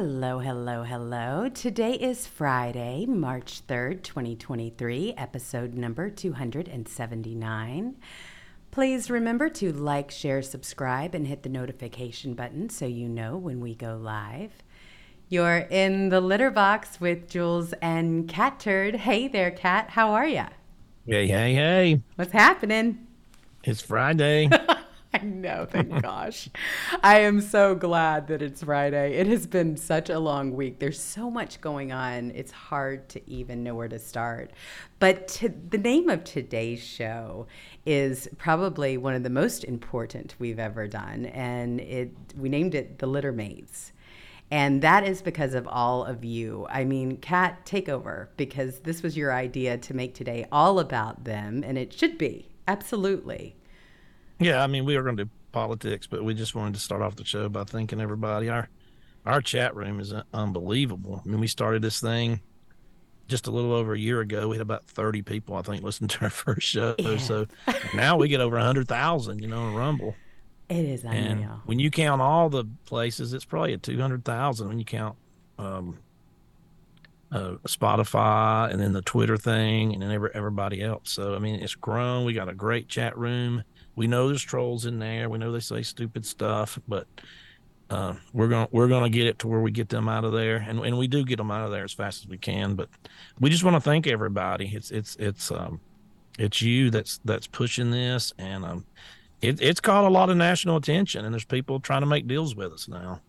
Hello, hello, hello. Today is Friday, March 3rd, 2023, episode number 279. Please remember to like, share, subscribe, and hit the notification button so you know when we go live. You're in the litter box with Jewels and Catturd. Hey there, Cat. How are ya? Hey, hey, hey. What's happening? It's Friday. I know, thank gosh. I am so glad that it's Friday. It has been such a long week. There's so much going on. It's hard to even know where to start. But to, the name of today's show is probably one of the most important we've ever done, and it we named it The Littermates. And that is because of all of you. I mean, Kat, take over because this was your idea to make today all about them, and it should be. Absolutely. Yeah, I mean, we were going to do politics, but we just wanted to start off the show by thanking everybody. Our our chat room is unbelievable. I mean, we started this thing just a little over a year ago. We had about 30 people, I think, listen to our first show. Yeah. So now we get over 100,000, you know, in Rumble. It is unreal. And when you count all the places, it's probably at 200,000 when you count um, uh, Spotify and then the Twitter thing and then every, everybody else. So, I mean, it's grown. We got a great chat room we know there's trolls in there. We know they say stupid stuff, but uh, we're gonna we're gonna get it to where we get them out of there, and and we do get them out of there as fast as we can. But we just want to thank everybody. It's it's it's um it's you that's that's pushing this, and um it, it's caught a lot of national attention, and there's people trying to make deals with us now.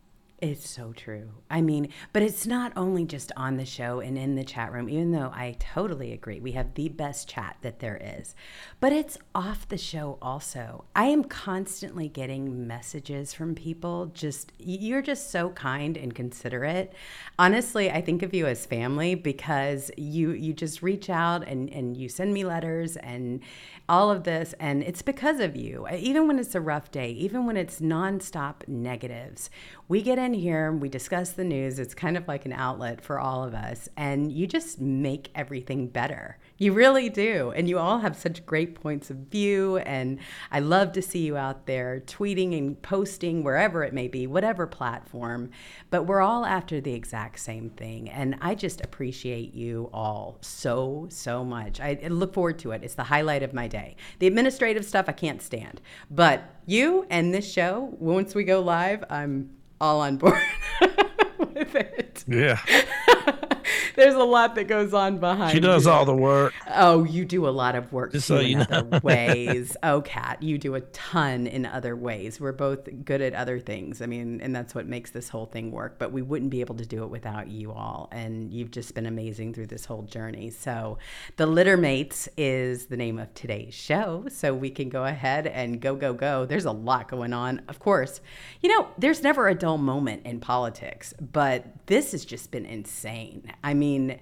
It's so true. I mean, but it's not only just on the show and in the chat room, even though I totally agree. We have the best chat that there is, but it's off the show also. I am constantly getting messages from people. Just, you're just so kind and considerate. Honestly, I think of you as family because you, you just reach out and, and you send me letters and all of this. And it's because of you. Even when it's a rough day, even when it's nonstop negatives, we get in here, we discuss the news. It's kind of like an outlet for all of us, and you just make everything better. You really do. And you all have such great points of view. And I love to see you out there tweeting and posting wherever it may be, whatever platform. But we're all after the exact same thing. And I just appreciate you all so, so much. I, look forward to it. It's the highlight of my day. The administrative stuff I can't stand. But you and this show, once we go live, I'm all on board with it. Yeah. There's a lot that goes on behind. She does you. all the work. Oh, you do a lot of work Just so in other ways. Oh, Kat, you do a ton in other ways. We're both good at other things. I mean, and that's what makes this whole thing work. But we wouldn't be able to do it without you all. And you've just been amazing through this whole journey. So, the Littermates is the name of today's show. So we can go ahead and go, go, go. There's a lot going on. Of course, you know, there's never a dull moment in politics, but this has just been insane. I mean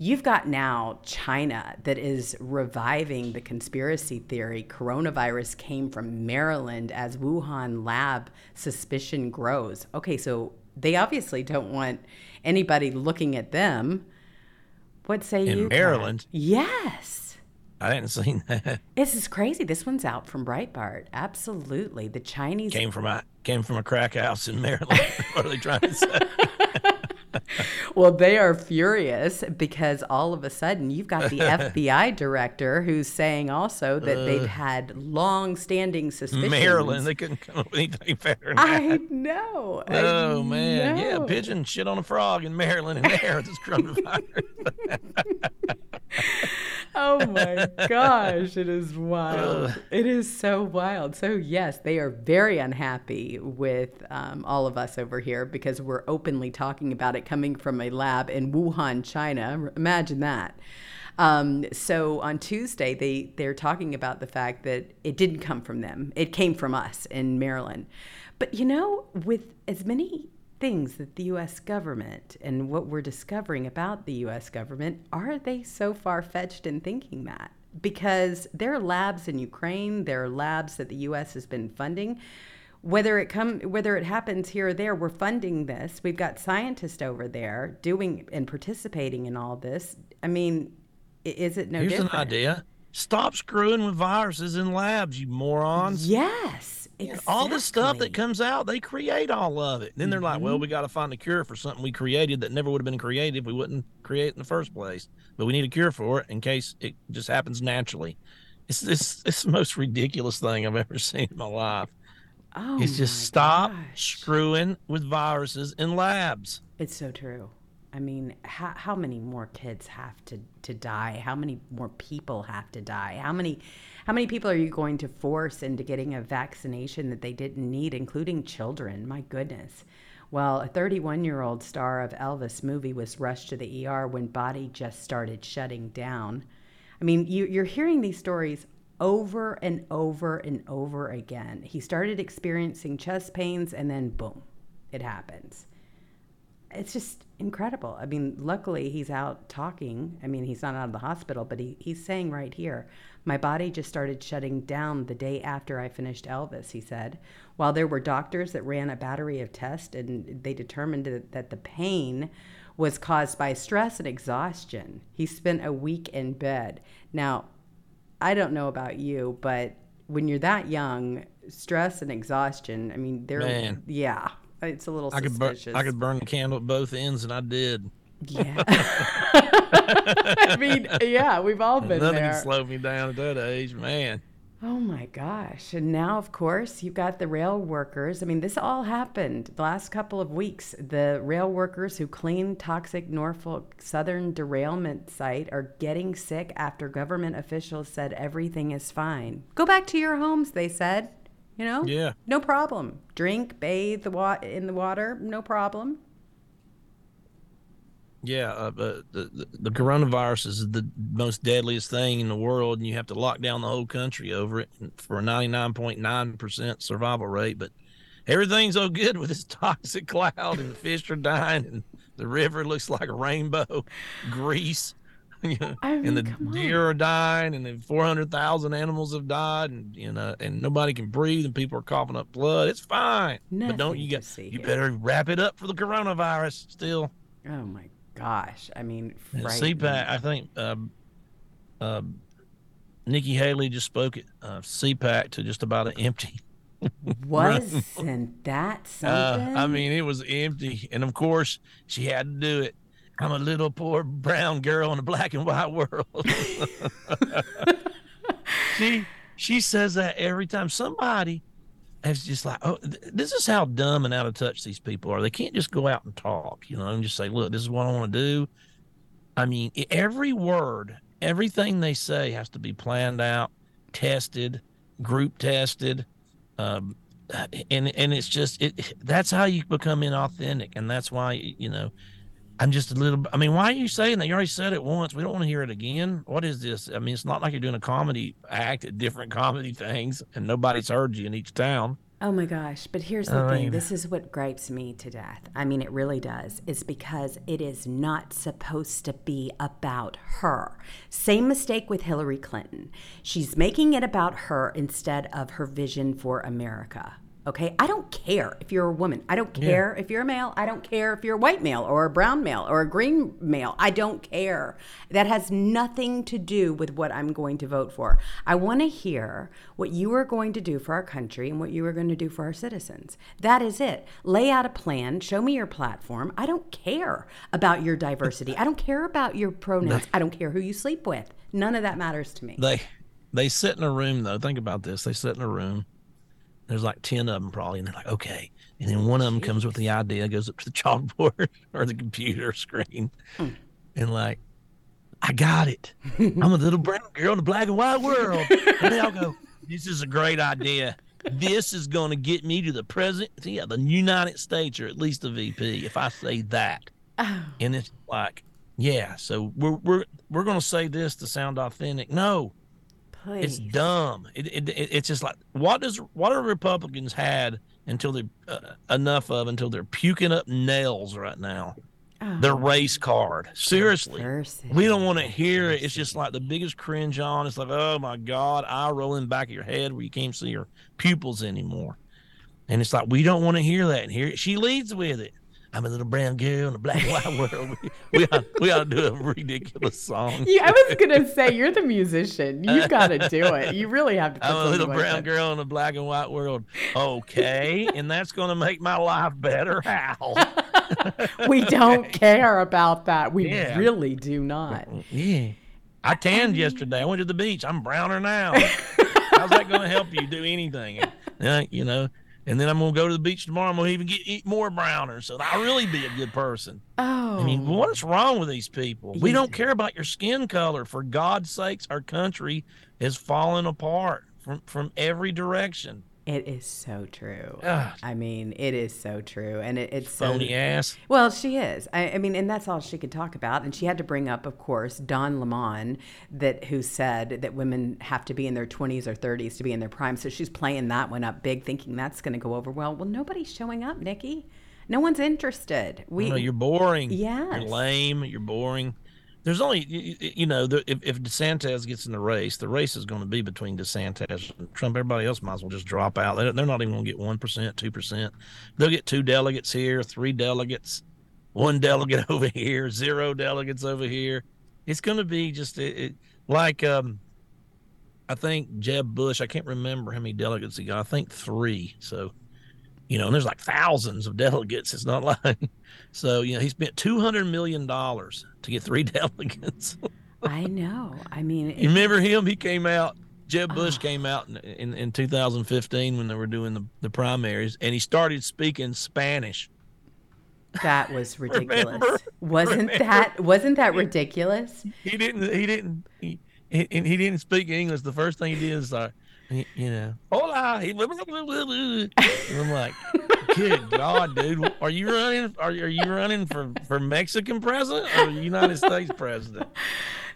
you've got now China that is reviving the conspiracy theory coronavirus came from Maryland as Wuhan lab suspicion grows. Okay, so they obviously don't want anybody looking at them. What say In you? In Maryland? Yes. I hadn't seen that. This is crazy. This one's out from Breitbart. Absolutely. The Chinese came from a came from a crack house in Maryland. what are they trying to say? well, they are furious because all of a sudden you've got the FBI director who's saying also that uh, they've had long-standing suspicions. Maryland, they couldn't come up with anything better. Than I know. Oh I man, know. yeah, pigeon shit on a frog in Maryland and there this coronavirus. oh my gosh, it is wild. It is so wild. So, yes, they are very unhappy with um, all of us over here because we're openly talking about it coming from a lab in Wuhan, China. Imagine that. Um, so on Tuesday, they they're talking about the fact that it didn't come from them; it came from us in Maryland. But you know, with as many things that the US government and what we're discovering about the US government, are they so far fetched in thinking that? Because there are labs in Ukraine, there are labs that the US has been funding. Whether it come whether it happens here or there, we're funding this. We've got scientists over there doing and participating in all this. I mean, is it no Here's different? an idea. Stop screwing with viruses in labs, you morons. Yes Exactly. All the stuff that comes out, they create all of it. And then they're like, well, Mm-hmm. we got to find a cure for something we created that never would have been created if we wouldn't create in the first place. But we need a cure for it in case it just happens naturally. It's this it's the most ridiculous thing I've ever seen in my life. Oh, it's just stop gosh. screwing with viruses in labs. It's so true. I mean, how, how many more kids have to, to die? How many more people have to die? How many how many people are you going to force into getting a vaccination that they didn't need, including children? My goodness. Well, a 31 year old star of Elvis movie was rushed to the ER when body just started shutting down. I mean, you, you're hearing these stories over and over and over again. He started experiencing chest pains, and then boom, it happens it's just incredible. I mean, luckily he's out talking. I mean, he's not out of the hospital, but he, he's saying right here, my body just started shutting down the day after I finished Elvis, he said. While there were doctors that ran a battery of tests and they determined that, that the pain was caused by stress and exhaustion, he spent a week in bed. Now, I don't know about you, but when you're that young, stress and exhaustion, I mean, they're, Man. yeah, it's a little I could burn suspicious. I could burn the candle at both ends, and I did. Yeah. I mean, yeah, we've all been Nothing there. can slow me down at that age, man. Oh my gosh. And now, of course, you've got the rail workers. I mean, this all happened the last couple of weeks. The rail workers who cleaned toxic Norfolk Southern derailment site are getting sick after government officials said everything is fine. Go back to your homes, they said. You know? Yeah. No problem. Drink, bathe the wa- in the water, no problem. Yeah, uh, the, the the coronavirus is the most deadliest thing in the world, and you have to lock down the whole country over it for a ninety nine point nine percent survival rate. But everything's so good with this toxic cloud, and the fish are dying, and the river looks like a rainbow, grease, you know, I mean, and the on. deer are dying, and four hundred thousand animals have died, and you know, and nobody can breathe, and people are coughing up blood. It's fine, but don't you get you here. better wrap it up for the coronavirus still. Oh my gosh. I mean. CPAC, I think um, um, Nikki Haley just spoke at uh, CPAC to just about an empty. Wasn't that Uh, something? I mean, it was empty, and of course, she had to do it. I'm a little poor brown girl in a black and white world. she she says that every time somebody is just like, oh, th- this is how dumb and out of touch these people are. They can't just go out and talk, you know, and just say, look, this is what I want to do. I mean, every word, everything they say has to be planned out, tested, group tested, um, and and it's just it. That's how you become inauthentic, and that's why you know. I'm just a little. I mean, why are you saying that? You already said it once. We don't want to hear it again. What is this? I mean, it's not like you're doing a comedy act at different comedy things, and nobody's heard you in each town. Oh my gosh. But here's the I thing mean- this is what gripes me to death. I mean, it really does. Is because it is not supposed to be about her. Same mistake with Hillary Clinton. She's making it about her instead of her vision for America. Okay, I don't care if you're a woman. I don't care if you're a male. I don't care if you're a white male or a brown male or a green male. I don't care. That has nothing to do with what I'm going to vote for. I want to hear what you are going to do for our country and what you are going to do for our citizens. That is it. Lay out a plan. Show me your platform. I don't care about your diversity. I don't care about your pronouns. I don't care who you sleep with. None of that matters to me. They they sit in a room though. Think about this. They sit in a room. There's like ten of them probably, and they're like, okay. And then one of them comes with the idea, goes up to the chalkboard or the computer screen, hmm. and like, I got it. I'm a little brown girl in a black and white world. And they all go, this is a great idea. This is going to get me to the president of the United States, or at least the VP, if I say that. Oh. And it's like, yeah. So we're we're we're going to say this to sound authentic. No, Please. it's dumb. It, it, it it's just like what does what are Republicans had until they uh, enough of until they're puking up nails right now. Their race card. Seriously, we don't want to hear it. It's just like the biggest cringe on. It's like, oh my god, eye rolling back of your head where you can't see your pupils anymore. And it's like we don't want to hear that. And here she leads with it. I'm a little brown girl in a black and white world. We, we, ought, we ought to do a ridiculous song. Yeah, I was gonna say you're the musician. You've got to do it. You really have to. I'm a little brown that. girl in a black and white world. Okay, and that's going to make my life better. How? We don't care about that. We Yeah. really do not. Yeah. I tanned um, yesterday. I went to the beach. I'm browner now. How's that going to help you do anything? Yeah, you know. And then I'm going to go to the beach tomorrow. I'm going to even get eat more browner, so I'll really be a good person. Oh, I mean, oh. what's wrong with these people? We don't care about your skin color. For God's sakes, our country is falling apart from from every direction. It is so true. God, I mean, it is so true, and it, it's so. ass. Well, she is. I, I mean, and that's all she could talk about. And she had to bring up, of course, Don Lemon, that who said that women have to be in their twenties or thirties to be in their prime. So she's playing that one up big, thinking that's going to go over well. Well, nobody's showing up, Nikki. No one's interested. We No, you're boring. Yeah. You're lame. You're boring. There's only, you, know, the, if, if DeSantis gets in the race, the race is going to be between DeSantis and Trump. Everybody else might as well just drop out. They, they're not even going to get 1%, 2%. They'll get two delegates here, three delegates, one delegate over here, zero delegates over here. It's going to be just it, it, like, um, I think Jeb Bush, I can't remember how many delegates he got. I think three. So, you know, and there's like thousands of delegates. It's not like so. You know, he spent two hundred million dollars to get three delegates. I know. I mean, you remember him? He came out. Jeb ah. Bush Oh. came out in, in, in 2015 when they were doing the, the primaries, and he started speaking Spanish. that was ridiculous. Remember? Wasn't Remember? that wasn't that ridiculous? He didn't. He didn't. He, he, he didn't speak English. The first thing he did is like, you know, hola. And I'm like, good God, dude, are you running? Are, are you running for, for Mexican president or United States president?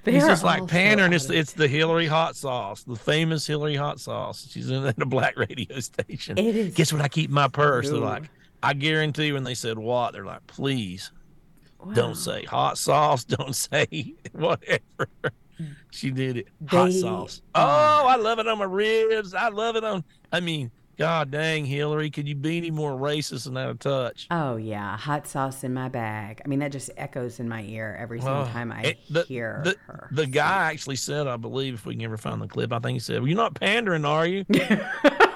They He's just like so It's it's the Hillary hot sauce, the famous Hillary hot sauce. She's in a black radio station. It is- Guess what? I keep in my purse. They're like, I guarantee when they said what, they're like, please Wow. don't say hot sauce. Don't say whatever. Mm. She did it. Hot They- sauce. Oh, I love it on my ribs. I love it on. I mean, God dang, Hillary, could you be any more racist than that of touch? Oh yeah, hot sauce in my bag. I mean, that just echoes in my ear every single Oh, time I it- the, hear the, her. the guy actually said, I believe, if we can ever find the clip, I think he said, well, "You're not pandering, are you?"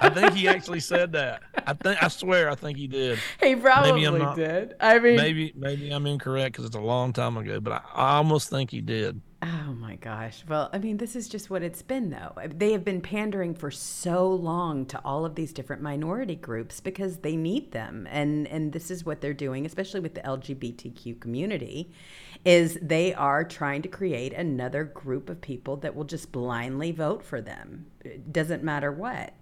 I think he actually said that. I think I swear, I think he did. he probably not- did. I mean, Maybe maybe I'm incorrect because it's a long time ago, but I, I almost think he did. Oh my gosh. Well, I mean, this is just what it's been, though. Uh, they have been pandering for so long to all of these different minority groups because they need them, and and this is what they're doing, especially with the LGBTQ community, is they are trying to create another group of people that will just blindly vote for them. It doesn't matter what.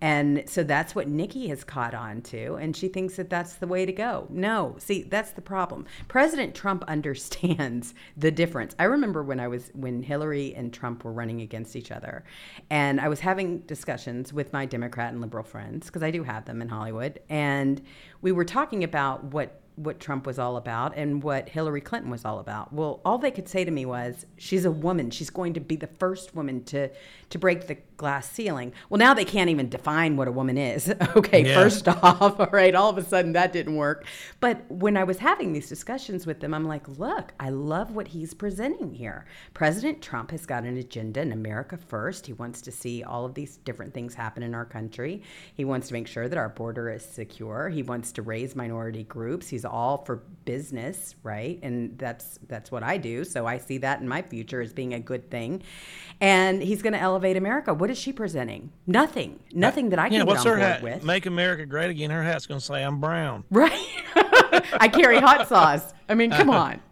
And so that's what Nikki has caught on to, and she thinks that that's the way to go. No, see, that's the problem. President Trump understands the difference. I remember when I was when Hillary and Trump were running against each other, and I was having discussions with my Democrat and liberal friends because I do have them in Hollywood, and we were talking about what what Trump was all about and what Hillary Clinton was all about. Well, all they could say to me was, "She's a woman. She's going to be the first woman to to break the glass ceiling." Well, now they can't even define what a woman is. okay, Yeah. first off, all right, all of a sudden that didn't work. But when I was having these discussions with them, I'm like, "Look, I love what he's presenting here. President Trump has got an agenda in America first. He wants to see all of these different things happen in our country. He wants to make sure that our border is secure. He wants to raise minority groups. He's all for business, right? And that's that's what I do. So I see that in my future as being a good thing. And he's going to elevate America. What is she presenting? Nothing. Nothing that I can Yeah, what's her hat? with. Make America Great Again. Her hat's gonna say I'm brown. Right. I carry hot sauce. I mean, come on.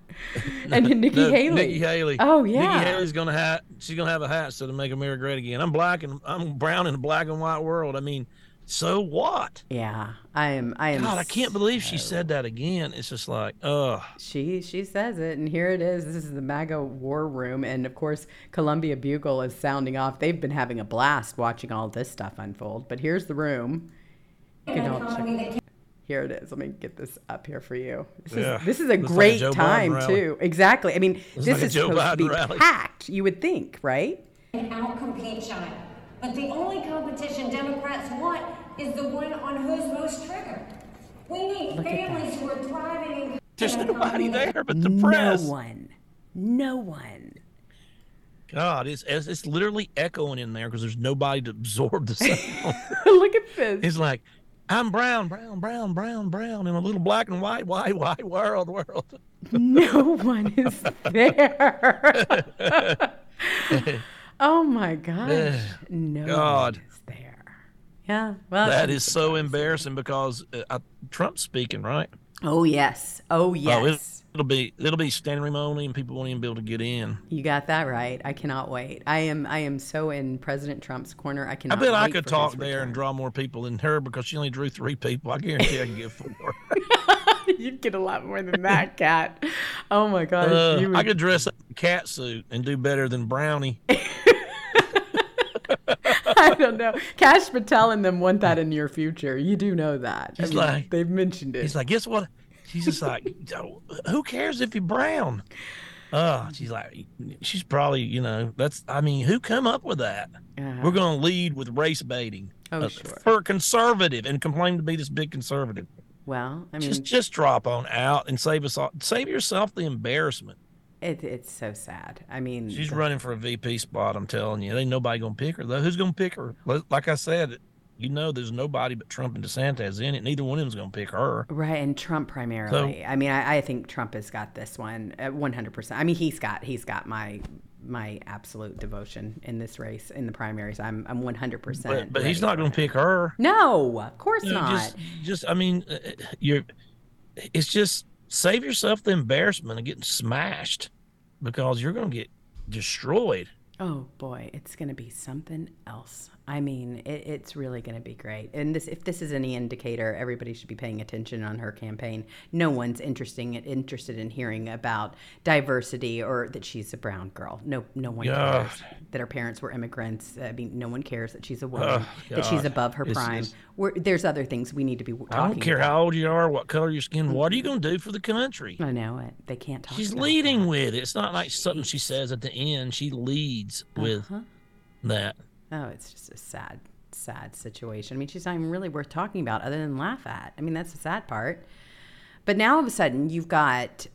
And Nikki No, Haley. Nikki Haley. Oh yeah. Nikki Haley's gonna have she's gonna have a hat so to make America great again. I'm black and I'm brown in a black and white world. I mean, so what? Yeah. I am I am God, I can't believe she said that again. It's just like, ugh. She she says it, and here it is. This is the MAGA war room, and of course, Columbia Bugle is sounding off. They've been having a blast watching all this stuff unfold. But here's the room. You can all check- Here it is. Let me get this up here for you. This Yeah. is this is a Looks like a great time too. Exactly. I mean, this like is Joe supposed to be rally. packed. You would think, right? and outcompete China. But the only competition Democrats want is the one on who's most triggered. We need Look families who are thriving in There's nobody there but the press. No one. No one. God, it's it's, it's literally echoing in there because there's nobody to absorb the sound. Look at this. it's like, I'm brown, brown, brown, brown, brown in a little black and white, white, white world, world. No one is there. oh my gosh. No God. is there. Yeah. Well, that is so embarrassing because uh, Trump's speaking, right? Oh yes. Oh Oh, it, yes. it'll be it'll be standing room only, and people won't even be able to get in. you got that right. I cannot wait. I am. I am so in President Trump's corner. I can. I cannot. bet I could talk there and draw more people than her because she only drew three people. I guarantee I can get four. You'd get a lot more than that, cat. Oh my gosh. Uh, you I could dress up in a cat suit and do better than Brownie. I don't know. Kash Patel and them want that in your future. You do know that. I mean, like- they've mentioned it. He's like, guess what? She's just like, "Oh, who cares if you're brown? Oh, she's like, she's probably, you know, that's. I mean, who come up with that? Uh-huh. We're going to lead with race baiting Oh, uh, sure. for a conservative and complain to be this big conservative. well, I mean, just, just drop on out and save us all. Save yourself the embarrassment. It, it's so sad. I mean, She's the- running for a VP spot. I'm telling you, ain't nobody gonna pick her though. Who's gonna pick her? Like I said, you know, there's nobody but Trump and DeSantis in it. Neither one of them's gonna pick her. Right, and Trump primarily. I mean, I, I think Trump has got this one at one hundred percent. I mean, he's got he's got my my absolute devotion in this race in the primaries. I'm I'm one hundred But, percent. but he's not gonna pick her. No, of course You know, not. just, just, I mean, uh, you're. It's just save yourself the embarrassment of getting smashed, because you're gonna get destroyed. Oh boy, it's going to be something else. I mean, it, it's really going to be great. And this, if this is any indicator, everybody should be paying attention on her campaign. No one's interesting interested in hearing about diversity or that she's a brown girl. No, no one God. cares that her parents were immigrants. I mean, no one cares that she's a woman, Oh, that she's above her It's- prime. it's- We're, there's other things we need to be talking I don't care about. how old you are, what color your skin. What are you gonna do for the country? I know it. They can't talk. She's leading that. with it. It's not like something she says at the end. She leads with Uh-huh. that. Oh, it's just a sad, sad situation. I mean, she's not even really worth talking about other than laugh at. I mean, that's the sad part. But now all of a sudden, you've got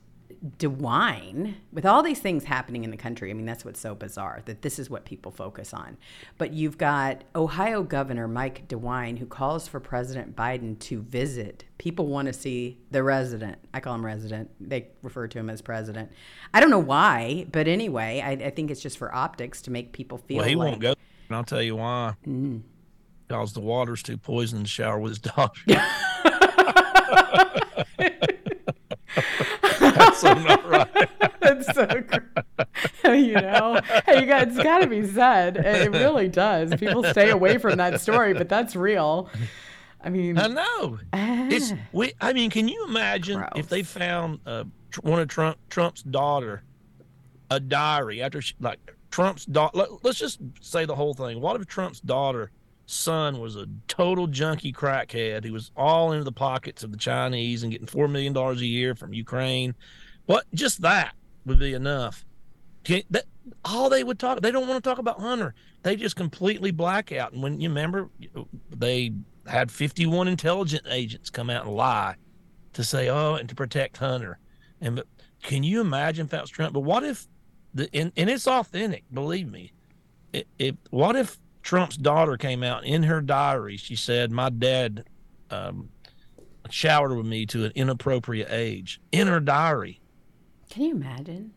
DeWine with all these things happening in the country. I mean, that's what's so bizarre that this is what people focus on. But you've got Ohio Governor Mike DeWine who calls for President Biden to visit. People want to see the resident. I call him resident. They refer to him as president. I don't know why, but anyway, I, I think it's just for optics to make people feel Well, he like won't go, and I'll tell you why. Mm. Because the water's too poisoned to shower with his daughter. That's so not right. That's so gr- you know, hey, you guys, it's got to be said. It it really does. People stay away from that story, but that's real. I mean, I know. It's ah, we. I mean, can you imagine if they found uh, tr- one of Trump Trump's daughter a diary after she, like Trump's daughter? Let, let's just say the whole thing. What if Trump's daughter son was a total junkie crackhead? He was all into the pockets of the Chinese and getting four million dollars a year from Ukraine. What? Just that would be enough. That all they would talk. They don't want to talk about Hunter. They just completely black out. And when you remember, they had 51 intelligence agents come out and lie to say, oh, and to protect Hunter. And but can you imagine if that was Trump? But what if the and, and it's authentic, believe me. It, it what if Trump's daughter came out in her diary? She said, "My dad um, showered with me to an inappropriate age." In her diary, can you imagine?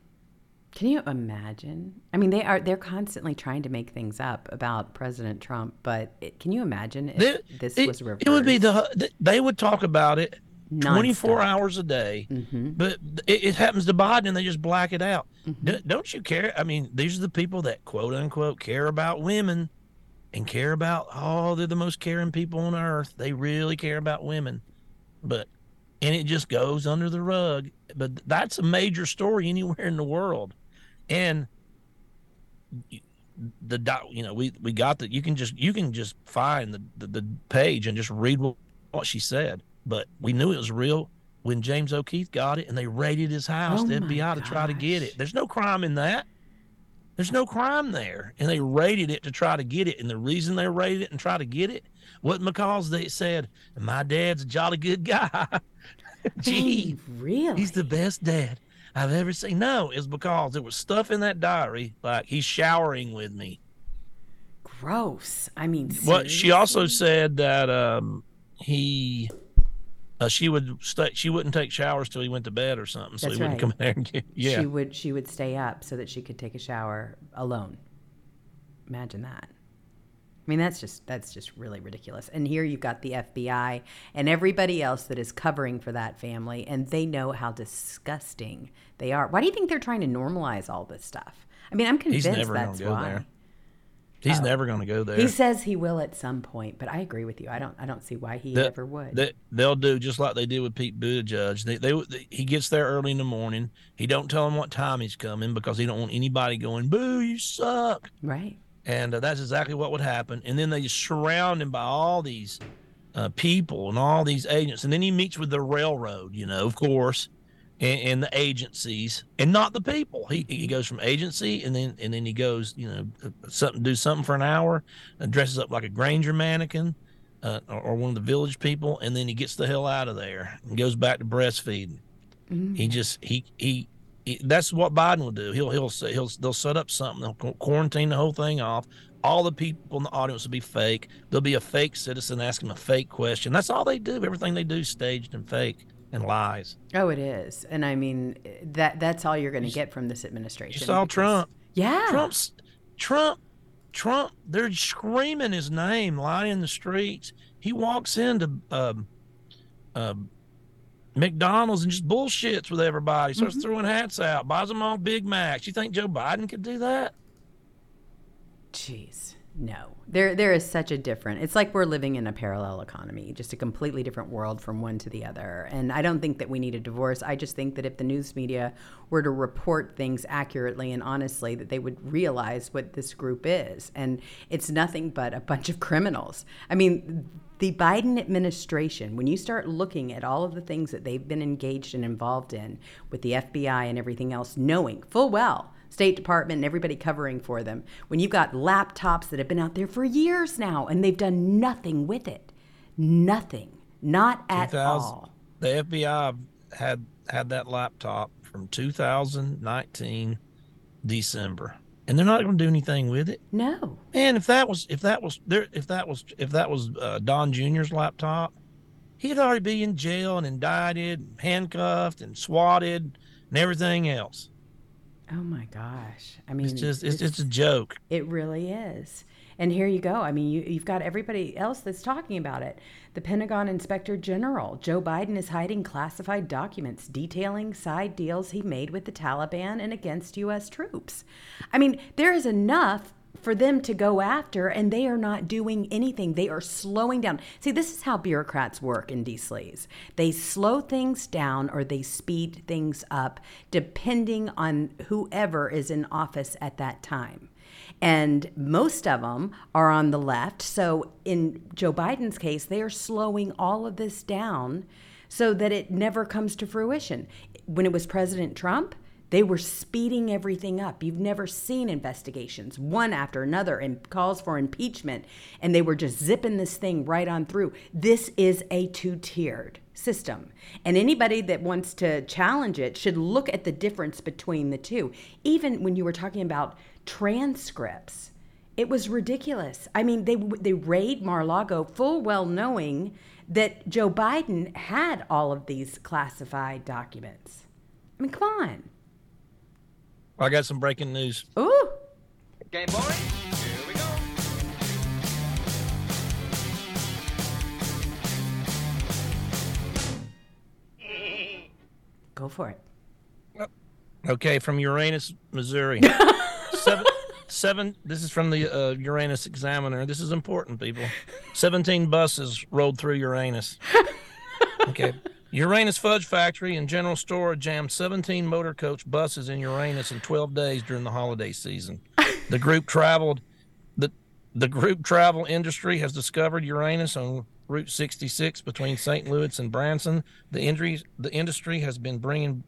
Can you imagine? I mean, they are they're constantly trying to make things up about President Trump, but it, can you imagine if Th- this it, was reversed? it would be the they would talk about it 24 hours a day. hmm But it, it happens to Biden and they just black it out. Mm-hmm. D- don't you care? I mean, these are the people that quote unquote care about women and care about, oh, they're the most caring people on earth. They really care about women. But, and it just goes under the rug. But that's a major story anywhere in the world. And the dot, you know, we, we got that. You can just, you can just find the, the, the page and just read what, what she said. But we knew it was real when James O'Keefe got it and they raided his house, Oh the FBI, to try to get it. There's no crime in that. There's no crime there. And they raided it to try to get it. And the reason they raided it and try to get it What McCall's they said, my dad's a jolly good guy. Gee, really? he's the best dad I've ever seen. No, it's because there was stuff in that diary, like he's showering with me. gross. I mean, What she also said that um he uh, she would stay she wouldn't take showers till he went to bed or something, so That's he wouldn't right. come in there and get yeah. she would she would stay up so that she could take a shower alone. Imagine that. I mean, that's just that's just really ridiculous. And here you've got the FBI and everybody else that is covering for that family, and they know how disgusting they are. Why do you think they're trying to normalize all this stuff? I mean, I'm convinced that's why. there. He's never going to go there. He says he will at some point, but I agree with you. I don't I don't see why he That- ever would. They, they'll do just like they did with Pete Buttigieg. They, they, they, he gets there early in the morning. He don't tell him what time he's coming because he don't want anybody going, "Boo, you suck." right. And uh, that's exactly what would happen. And then they surround him by all these uh, people and all these agents. And then he meets with the railroad, you know, of course, and, and the agencies, and not the people. He he goes from agency, and then and then he goes, you know, uh, something do something for an hour, and dresses up like a Granger mannequin. Uh, or, or one of the village people, and then he gets the hell out of there and goes back to breastfeeding. Mm-hmm. He just he, he he that's what Biden will do. He'll he'll he'll they'll set up something. They'll quarantine the whole thing off. All the people in the audience will be fake. There'll be a fake citizen asking a fake question. That's all they do. Everything they do is staged and fake and lies. Oh, it is, and I mean that that's all you're going to get from this administration. You saw because- Trump. Yeah. Trump's Trump Trump. They're screaming his name, lying in the streets. He walks into um, um, McDonald's and just bullshits with everybody. Starts throwing hats out, buys them all Big Macs. You think Joe Biden could do that? Jeez, no. There, there is such a different. It's like we're living in a parallel economy, just a completely different world from one to the other. And I don't think that we need a divorce. I just think that if the news media were to report things accurately and honestly, that they would realize what this group is, and it's nothing but a bunch of criminals. I mean. The Biden administration, when you start looking at all of the things that they've been engaged and involved in with the FBI and everything else, knowing full well State Department and everybody covering for them. When you've got laptops that have been out there for years now and they've done nothing with it, nothing, not at 2000 all. The FBI had had that laptop from 2019 December, and they're not going to do anything with it. No, And if that was if that was there if that was if that was uh, Don Jr.'s laptop, he'd already be in jail and indicted, handcuffed, and swatted, and everything else. Oh my gosh! I mean, It's just it's just a joke. It really is. And here you go. I mean, you, you've got everybody else that's talking about it. The Pentagon Inspector General, Joe Biden, is hiding classified documents detailing side deals he made with the Taliban and against U.S. troops. I mean, there is enough for them to go after, and they are not doing anything. They are slowing down. See, this is how bureaucrats work in D. Sleaze. They slow things down or they speed things up depending on whoever is in office at that time. And most of them are on the left. So in Joe Biden's case, they are slowing all of this down so that it never comes to fruition. When it was President Trump, they were speeding everything up. You've never seen investigations, one after another, and calls for impeachment, and they were just zipping this thing right on through. This is a two tiered system. And anybody that wants to challenge it should look at the difference between the two. Even when you were talking about transcripts, it was ridiculous. I mean, they they raid Mar-Lago full well knowing that Joe Biden had all of these classified documents. I mean, come on. I got some breaking news. Ooh. Game boy, here we go. Go for it. Okay, from Uranus, Missouri. seven, seven. This is from the uh, Uranus Examiner. This is important, people. Seventeen buses rolled through Uranus. Okay. Uranus Fudge Factory and General Store jammed 17 motor coach buses in Uranus in 12 days during the holiday season. The group traveled. the The group travel industry has discovered Uranus on Route 66 between St. Louis and Branson. The industry, the industry has been bringing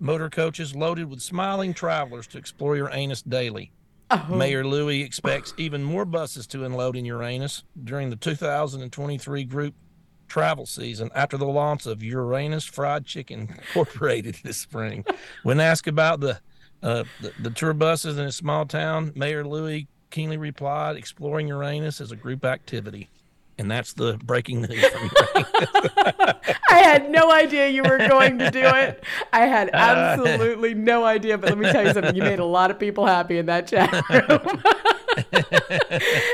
motor coaches loaded with smiling travelers to explore Uranus daily. Uh-huh. Mayor Louis expects even more buses to unload in Uranus during the 2023 group travel season after the launch of Uranus Fried Chicken Incorporated this spring. When asked about the, uh, the the tour buses in a small town, Mayor Louis keenly replied, "Exploring Uranus is a group activity." And that's the breaking news from. I had no idea you were going to do it. I had absolutely no idea. But let me tell you something. You made a lot of people happy in that chat room.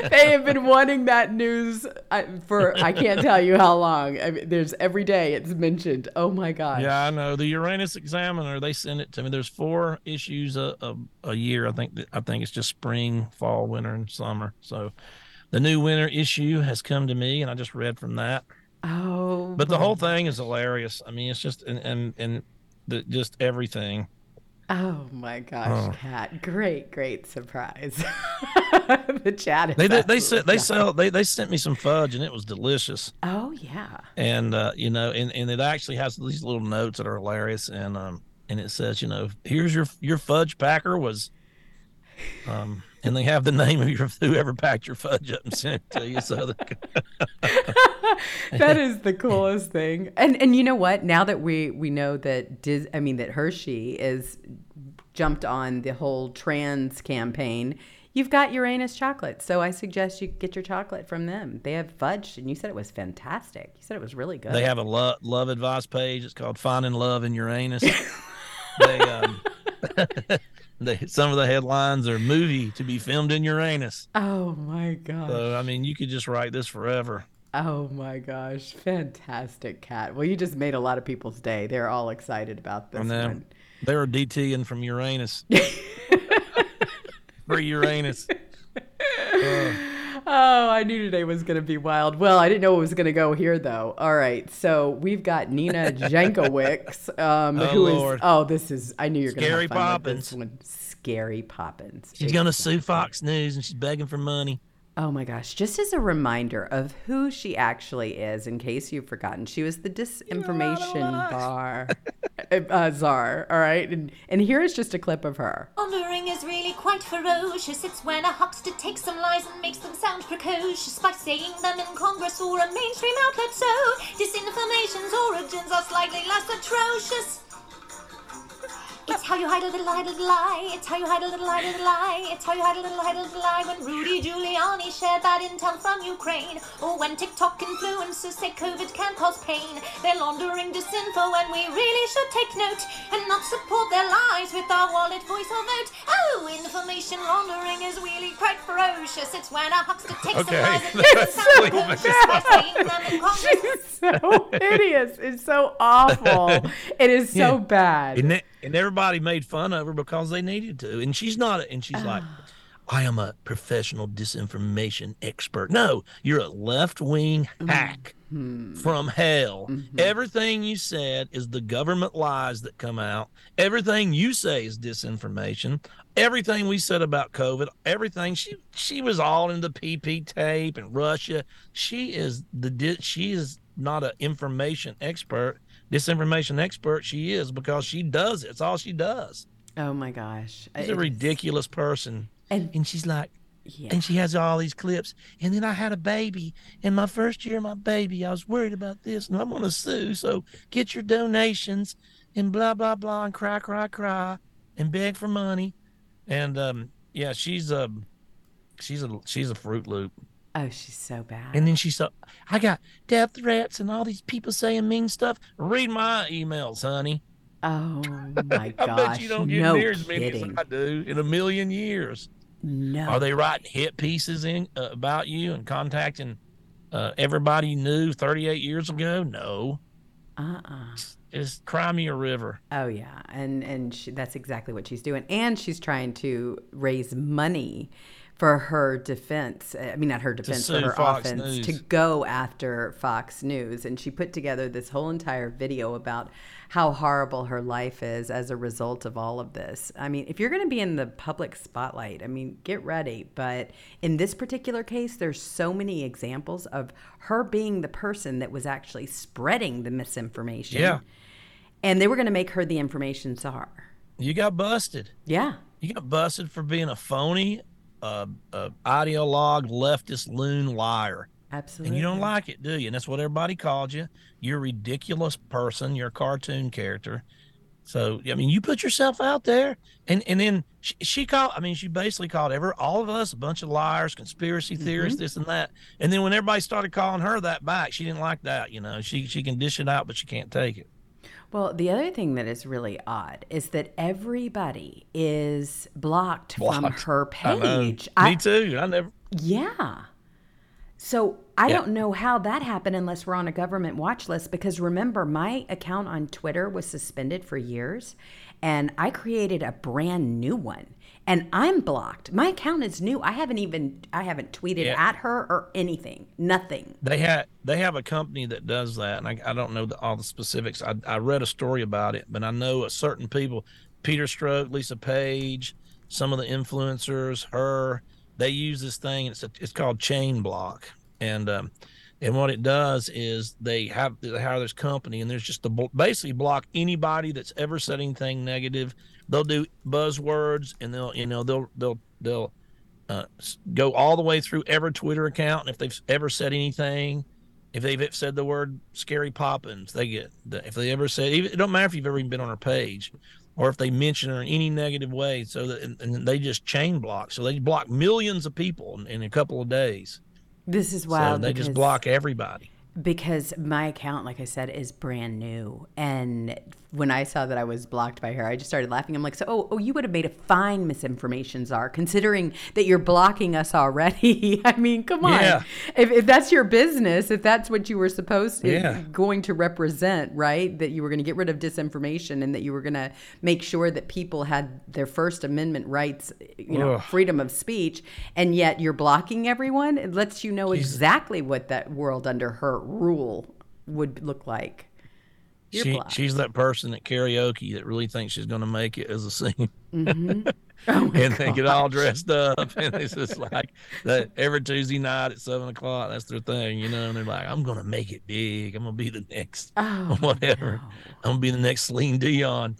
they have been wanting that news uh, for I can't tell you how long. I mean, there's every day it's mentioned. Oh my gosh. Yeah, I know the Uranus Examiner. They send it to me. There's four issues a, a, a year. I think I think it's just spring, fall, winter, and summer. So the new winter issue has come to me, and I just read from that. Oh. But the whole thing is hilarious. I mean, it's just and and and the, just everything. Oh my gosh, Oh. Kat! Great, great surprise. the chat is. They they, they sent they dying. sell they they sent me some fudge, and it was delicious. Oh yeah. and uh, you know, and, and it actually has these little notes that are hilarious, and um, and it says, you know, here's your your fudge packer was, um, and they have the name of your whoever packed your fudge up and sent it to you. So that is the coolest thing. And and you know what? Now that we we know that Dis, I mean that Hershey is jumped on the whole trans campaign. You've got Uranus chocolate, so I suggest you get your chocolate from them. They have fudge, and you said it was fantastic. You said it was really good. they have a love love advice page. It's called Finding Love in Uranus. they um, they some of the headlines are movie to be filmed in Uranus. oh my gosh. So I mean, you could just write this forever. Oh my gosh, fantastic cat. Well, you just made a lot of people's day. They're all excited about this And one. they were DTing from Uranus. For Uranus. Uh, Oh, I knew today was going to be wild. Well, I didn't know it was going to go here, though. All right, so we've got Nina Jankowicz, um, Oh, who is Lord. oh, this is I knew you're going to Scary have fun with this Poppins. one. Scary Poppins. She's gonna sue Fox News and she's begging for money. Oh my gosh! Just as a reminder of who she actually is, in case you've forgotten, she was the disinformation bar uh, czar. All right, and and here is just a clip of her. Laundering is really quite ferocious. It's when a huckster takes some lies and makes them sound precocious by saying them in Congress or a mainstream outlet. So, disinformation's origins are slightly less atrocious. It's how you hide a little, hide a little lie. It's how you hide a little, hide a little lie. It's how you hide a little, hide a little lie. When Rudy Giuliani shared bad intel from Ukraine, or when TikTok influencers say COVID can cause pain, they're laundering disinfo, and we really should take note and not support their lies with our wallet, voice, or vote. Oh, information laundering is really quite ferocious. It's when a huckster takes Okay. some lies and makes them sound That's precocious by saying them in She's so hideous. It's so awful. It is so Yeah. bad. And, they- and everybody made fun of her because they needed to. And she's not. And she's like, oh. I am a professional disinformation expert. No, you're a left wing mm-hmm. hack hmm. from hell. Mm-hmm. Everything you said is the government lies that come out. Everything you say is disinformation. Everything we said about COVID, everything she she was all in the PP tape and Russia. She is the di- she is not an information expert, disinformation expert. She is because she does it. It's all she does. oh my gosh. She's It a is- ridiculous person. And And she's like, yeah. and she has all these clips. And then I had a baby. In my first year of my baby, I was worried about this, and I'm going to sue. So get your donations and blah blah blah, and cry cry cry, and beg for money. And um, yeah, she's a she's a she's a fruit loop. Oh, she's so bad. And then she said, I got death threats and all these people saying mean stuff. Read my emails, honey. oh my gosh. I bet you don't get no near as many kidding. as I do in a million years. No. Are they writing hit pieces in uh, about you and contacting uh, everybody you knew 38 years ago? No, Uh-uh. just cry me a river. Oh yeah, and and she, that's exactly what she's doing, and she's trying to raise money for her defense. I mean, not her defense, for her Fox offense News. to go after Fox News, and she put together this whole entire video about how horrible her life is as a result of all of this. I mean, if you're going to be in the public spotlight, I mean, get ready. But in this particular case, there's so many examples of her being the person that was actually spreading the misinformation. Yeah. And they were going to make her the information czar. You got busted. Yeah. You got busted for being a phony a, a ideologue leftist loon liar. Absolutely. And you don't like it, do you? And that's what everybody called you. You're a ridiculous person. You're a cartoon character. So I mean, you put yourself out there, and and then she, she called. I mean, she basically called ever all of us a bunch of liars, conspiracy theorists, Mm-hmm. this and that. And then when everybody started calling her that back, she didn't like that. You know, she she can dish it out, but she can't take it. Well, the other thing that is really odd is that everybody is blocked, from Blocked. her I know. page. Me too. I never. Yeah. So I Yeah. don't know how that happened unless we're on a government watch list because remember, my account on Twitter was suspended for years and I created a brand new one and I'm blocked. My account is new. I haven't even I haven't tweeted Yeah. at her or anything. Nothing. They had they have a company that does that, and I, I don't know the, all the specifics. I, I read a story about it, but I know a certain people, Peter Strzok, Lisa Page, some of the influencers, her, they use this thing. It's a, it's called Chain Block, and um, and what it does is they have they hire this company, and there's just to basically block anybody that's ever said anything negative. They'll do buzzwords, and they'll you know they'll they'll they'll uh, go all the way through every Twitter account. And if they've ever said anything, if they've said the word "scary Poppins," they get. The, if they ever said, even, it don't matter if you've ever even been on her page, or if they mention her in any negative way. So that and, and they just chain block. So they block millions of people in, in a couple of days. This is So wild. they just block everybody. because my account like i said is brand new and when i saw that i was blocked by her i just started laughing i'm like so oh, oh you would have made a fine misinformation czar considering that you're blocking us already i mean come on Yeah. if, if that's your business if that's what you were supposed to Yeah. going to represent right that you were going to get rid of disinformation and that you were going to make sure that people had their first amendment rights you know Ugh. freedom of speech and yet you're blocking everyone it lets you know exactly what that world under her rule would look like You're She, blocked. she's that person at karaoke that really thinks she's going to make it as a singer. Oh my and they get all dressed up and it's just like that every tuesday night at seven o'clock that's their thing you know and they're like i'm gonna make it big i'm gonna be the next Oh, whatever no. i'm gonna be the next Celine dion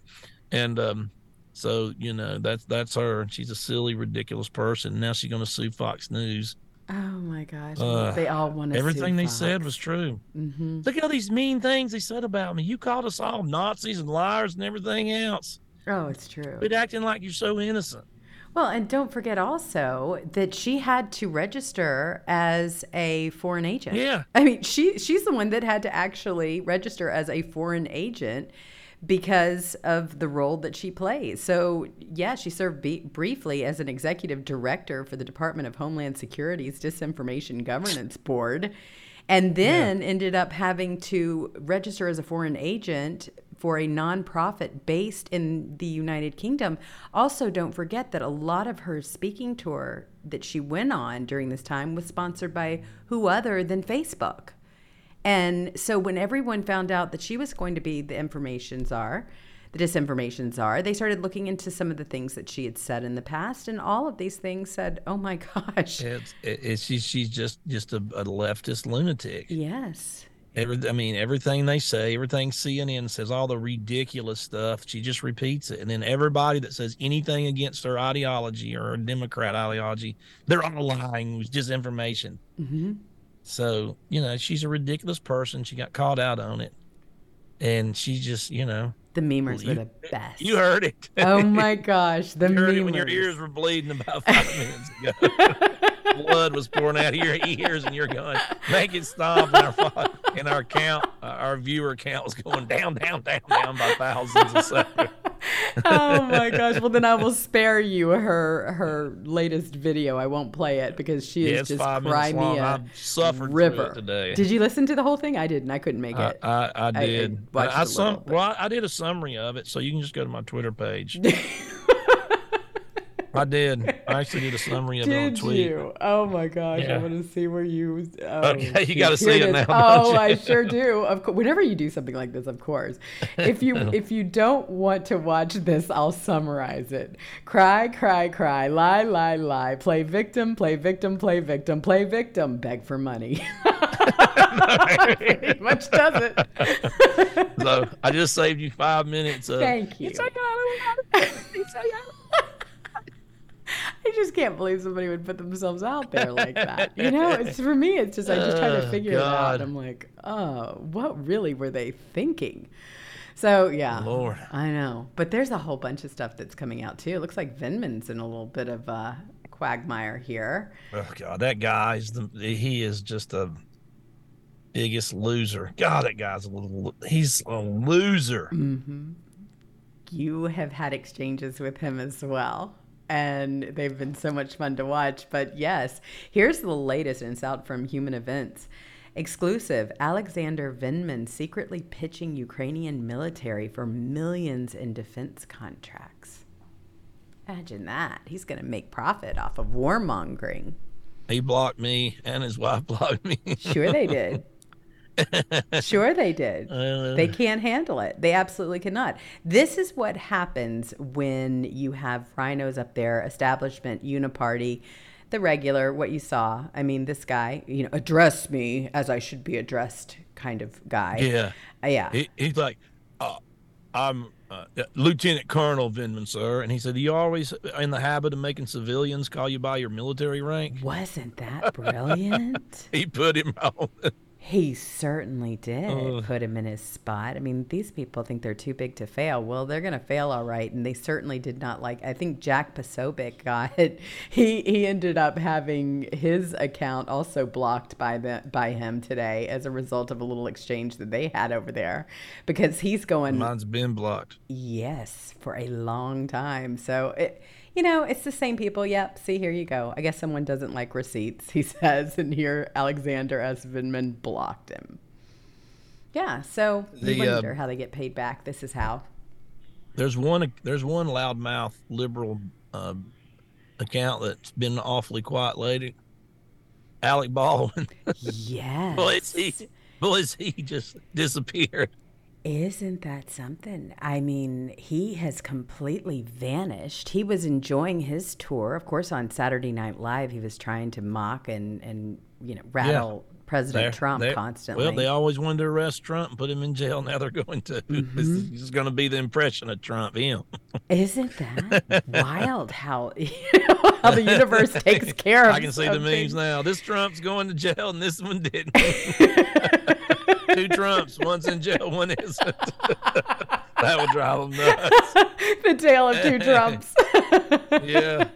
and um so you know that's that's her she's a silly ridiculous person now she's gonna sue fox news Oh my gosh. Uh, they all want to everything they said was true hmm look at all these mean things they said about me you called us all nazis and liars and everything else Oh, it's true. quit acting like you're so innocent Well, and don't forget also that she had to register as a foreign agent. Yeah. I mean, she she's the one that had to actually register as a foreign agent because of the role that she plays. So, yeah, she served be- briefly as an executive director for the Department of Homeland Security's Disinformation Governance Board and then ended up having to register as a foreign agent for a nonprofit based in the United Kingdom. Also, don't forget that a lot of her speaking tour that she went on during this time was sponsored by who other than Facebook. And so when everyone found out that she was going to be the information czar, the disinformation czar, they started looking into some of the things that she had said in the past, and all of these things said, "Oh my gosh, It's, it's she's she's just just a, a leftist lunatic. yes, Every, I mean, everything they say, everything CNN says, all the ridiculous stuff. She just repeats it, and then everybody that says anything against her ideology or her Democrat ideology, they're all lying. It was disinformation. hmm So you know, she's a ridiculous person. She got called out on it, and she just you know, the memers You- were the best." you heard it. oh my gosh, the you heard it when your ears were bleeding about five minutes ago. Blood was pouring out of your ears, and you're going, make it stop. And our, fo- and our count, uh, our viewer count was going down, down, down, down by thousands second. oh my gosh. Well, then I will spare you her her latest video. I won't play it because she Yeah, is just five minutes long. Crimea river it today. Did you listen to the whole thing? I didn't. I couldn't make it. I, I did. I, I, a sum, little, well, I did a summary of it, so you can just go to my Twitter page. I did. I actually did a summary of it on Did tweet. you? Oh my gosh! I Yeah. want to see where you. Oh, Okay, you gotta see Here it now, Oh? I sure do. Of course, whenever you do something like this, of course. If you if you don't want to watch this, I'll summarize it. Cry, cry, cry. Lie, lie, lie. Play victim, play victim, play victim, play victim. Beg for money. Pretty much does it. So I just saved you five minutes of. Thank you. It's okay, I don't know. It's okay. I just can't believe somebody would put themselves out there like that. You know, it's for me. It's just I just try to Oh, figure it out. I'm like, oh, what really were they thinking? So yeah, Lord. I know. But there's a whole bunch of stuff that's coming out too. It looks like Vindman's in a little bit of a quagmire here. Oh God, that guy's the he is just a biggest loser. God, that guy's a little he's a loser. Mm. You have had exchanges with him as well. And they've been so much fun to watch. But yes, here's the latest, and it's out from Human Events. Exclusive Alexander Vindman secretly pitching Ukrainian military for millions in defense contracts. Imagine that. He's going to make profit off of warmongering. He blocked me and his wife blocked me. Sure, they did. sure, they did. Uh, They can't handle it. They absolutely cannot. This is what happens when you have rhinos up there, establishment, uniparty, the regular, what you saw. I mean, this guy, you know, address me as I should be addressed kind of guy. yeah. Uh, yeah. He, he's like, uh, I'm uh, Lieutenant Colonel Vindman, sir. And he said, You always in the habit of making civilians call you by your military rank? Wasn't that brilliant? He put him on. He certainly did Ugh. put him in his spot. I mean, these people think they're too big to fail. Well, they're going to fail all right, and they certainly did not like. I think Jack Posobiec got he he ended up having his account also blocked by the by him today as a result of a little exchange that they had over there, because he's going Mine's been blocked. yes for a long time. So it. You know, it's the same people. Yep. See, here you go. I guess someone doesn't like receipts, he says. And here, Alexander S. Vindman blocked him. Yeah. So you The, uh, wonder how they get paid back. This is how. There's one. There's one loudmouth liberal uh, account that's been awfully quiet lately. Alec Baldwin. Yes. boy, is he, boy, is he just disappeared. Isn't that something? I mean, he has completely vanished. He was enjoying his tour. Of course, on Saturday Night Live, he was trying to mock and, and you know, rattle President They're- Trump they're- constantly. Well, they always wanted to arrest Trump and put him in jail. Now they're going to. Mm-hmm. This is going to be the impression of Trump. Him. Isn't that wild how, you know, how the universe takes care of I can see the memes now. This Trump's going to jail and this one didn't. Two Trumps, one's in jail, one isn't. that would drive them nuts. the tale of two Trumps. Yeah.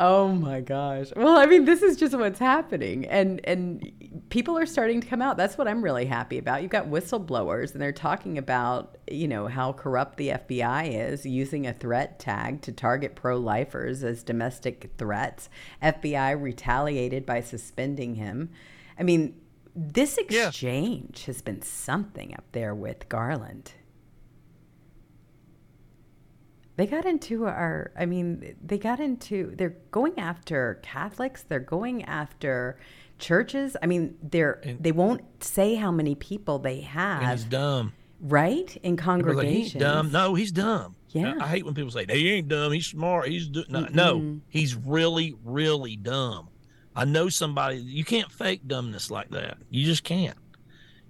Oh my gosh. Well, I mean, this is just what's happening, and and people are starting to come out. That's what I'm really happy about. You've got whistleblowers, and they're talking about you know how corrupt the FBI is using a threat tag to target pro-lifers as domestic threats. FBI retaliated by suspending him. I mean, this Yeah. exchange has been something up there with Garland. They got into our, I mean, they got into, they're going after Catholics, they're going after churches. I mean, they're, they won't say how many people they And have, he's dumb. right? In like, congregations. he's dumb. No, he's dumb. Yeah. I, I hate when people say, he ain't dumb. He's smart. He's no, no, he's really, really dumb. I know somebody, you can't fake dumbness like that. You just can't.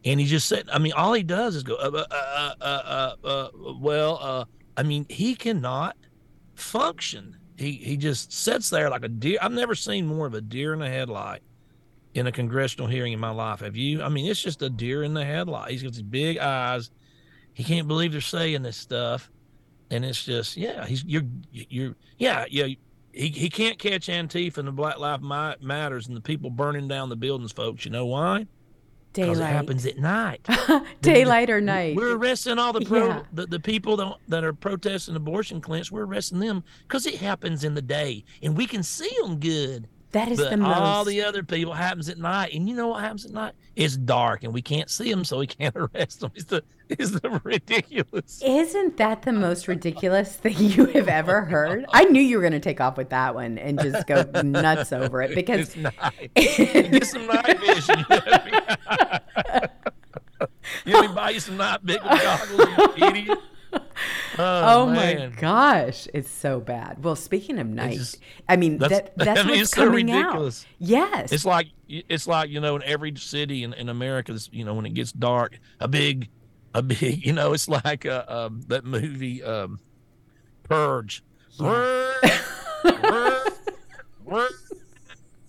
And he just said, I mean, all he does is go, uh, uh, uh, uh, uh, uh, well, uh, I mean, he cannot function. He, he just sits there like a deer. I've never seen more of a deer in a headlight in a congressional hearing in my life. Have you? I mean, it's just a deer in the headlight. He's got these big eyes. He can't believe they're saying this stuff, and it's just yeah. He's you're you're yeah yeah. He he can't catch Antifa and the Black Lives Ma- Matters and the people burning down the buildings, folks. You know why? Because it happens at night. Daylight or night. We're arresting all the pro, Yeah. the, the people that, that are protesting abortion clinics. We're arresting them because it happens in the day and we can see them good. That is But the most. all the other people happens at night, and you know what happens at night? It's dark, and we can't see them, so we can't arrest them. It's the it's the ridiculous. Isn't that the most ridiculous thing you have ever heard? I knew you were going to take off with that one and just go nuts over it because It's night. Get some night vision. you let me buy you some night vision goggles, you idiot. Oh man. my gosh, it's so bad. Well, speaking of night, just- I mean that's- that that's I mean, what's it's so coming out. Yes, It's like it's like you know in every city in, in America, you know when it gets dark, a big, a big, you know, it's like uh, um, that movie um, Purge. Purge, Purge. We're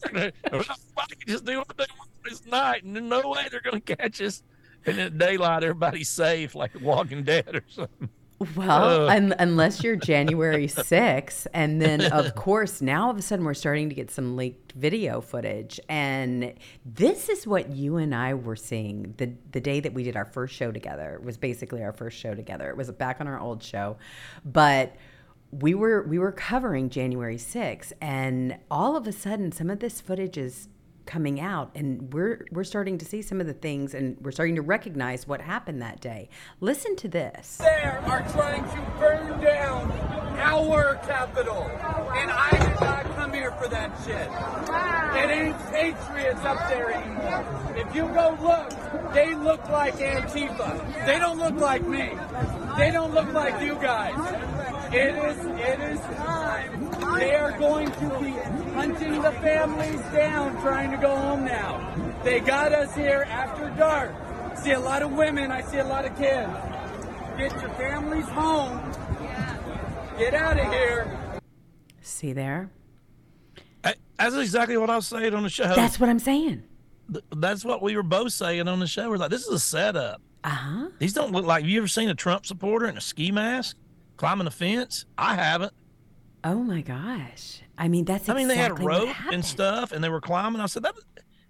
Somebody can just do what they want this night, and no way they're going to catch us. And in daylight, everybody's safe, like Walking Dead or something. Well, un- unless you're January 6th. And then, of course, now all of a sudden we're starting to get some leaked video footage. And this is what you and I were seeing the, the day that we did our first show together. It was basically our first show together. It was back on our old show. But we were we were covering January 6th and all of a sudden some of this footage is coming out and we're we're starting to see some of the things and we're starting to recognize what happened that day. Listen to this. They are trying to burn down our capital. And I did not come here for that shit. It ain't patriots up there anymore. If you go look, they look like Antifa. They don't look like me. They don't look like you guys. It is it is time. They are going to be hunting the families down, trying to go home now. They got us here after dark. See a lot of women, I see a lot of kids. Get your families home. Get out of here. See there? I- That's exactly what I was saying on the show. That's what I'm saying. Th- That's what we were both saying on the show. We're like, this is a setup. Uh-huh. These don't look like. Have you ever seen a Trump supporter in a ski mask climbing a fence? I haven't. Oh my gosh. I mean, that's I mean, they had a rope and stuff, and they were climbing. I said, that,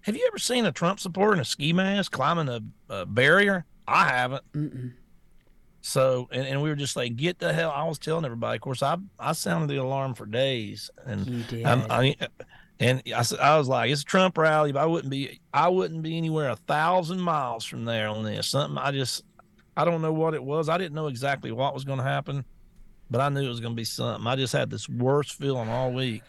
"Have you ever seen a Trump supporter in a ski mask climbing a, a barrier?" I haven't. Mm-mm. So, and, and we were just like, "Get the hell!" I was telling everybody. Of course, I I sounded the alarm for days, and You did. I'm- I, and I said, I was like, "It's a Trump rally, but I wouldn't be I wouldn't be anywhere a thousand miles from there on this. Something I just I don't know what it was. I didn't know exactly what was going to happen, but I knew it was going to be something. I just had this worst feeling all week.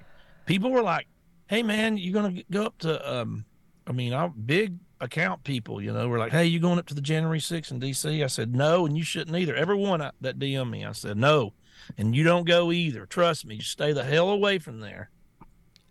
People were like, "Hey, man, you're going to go up to?" um I mean, I big account people, you know, were like, "Hey, you going up to the January 6th in D.C.?" I said, "No, and you shouldn't either." Everyone that that DM me, I said, "No, and you don't go either. Trust me, just stay the hell away from there."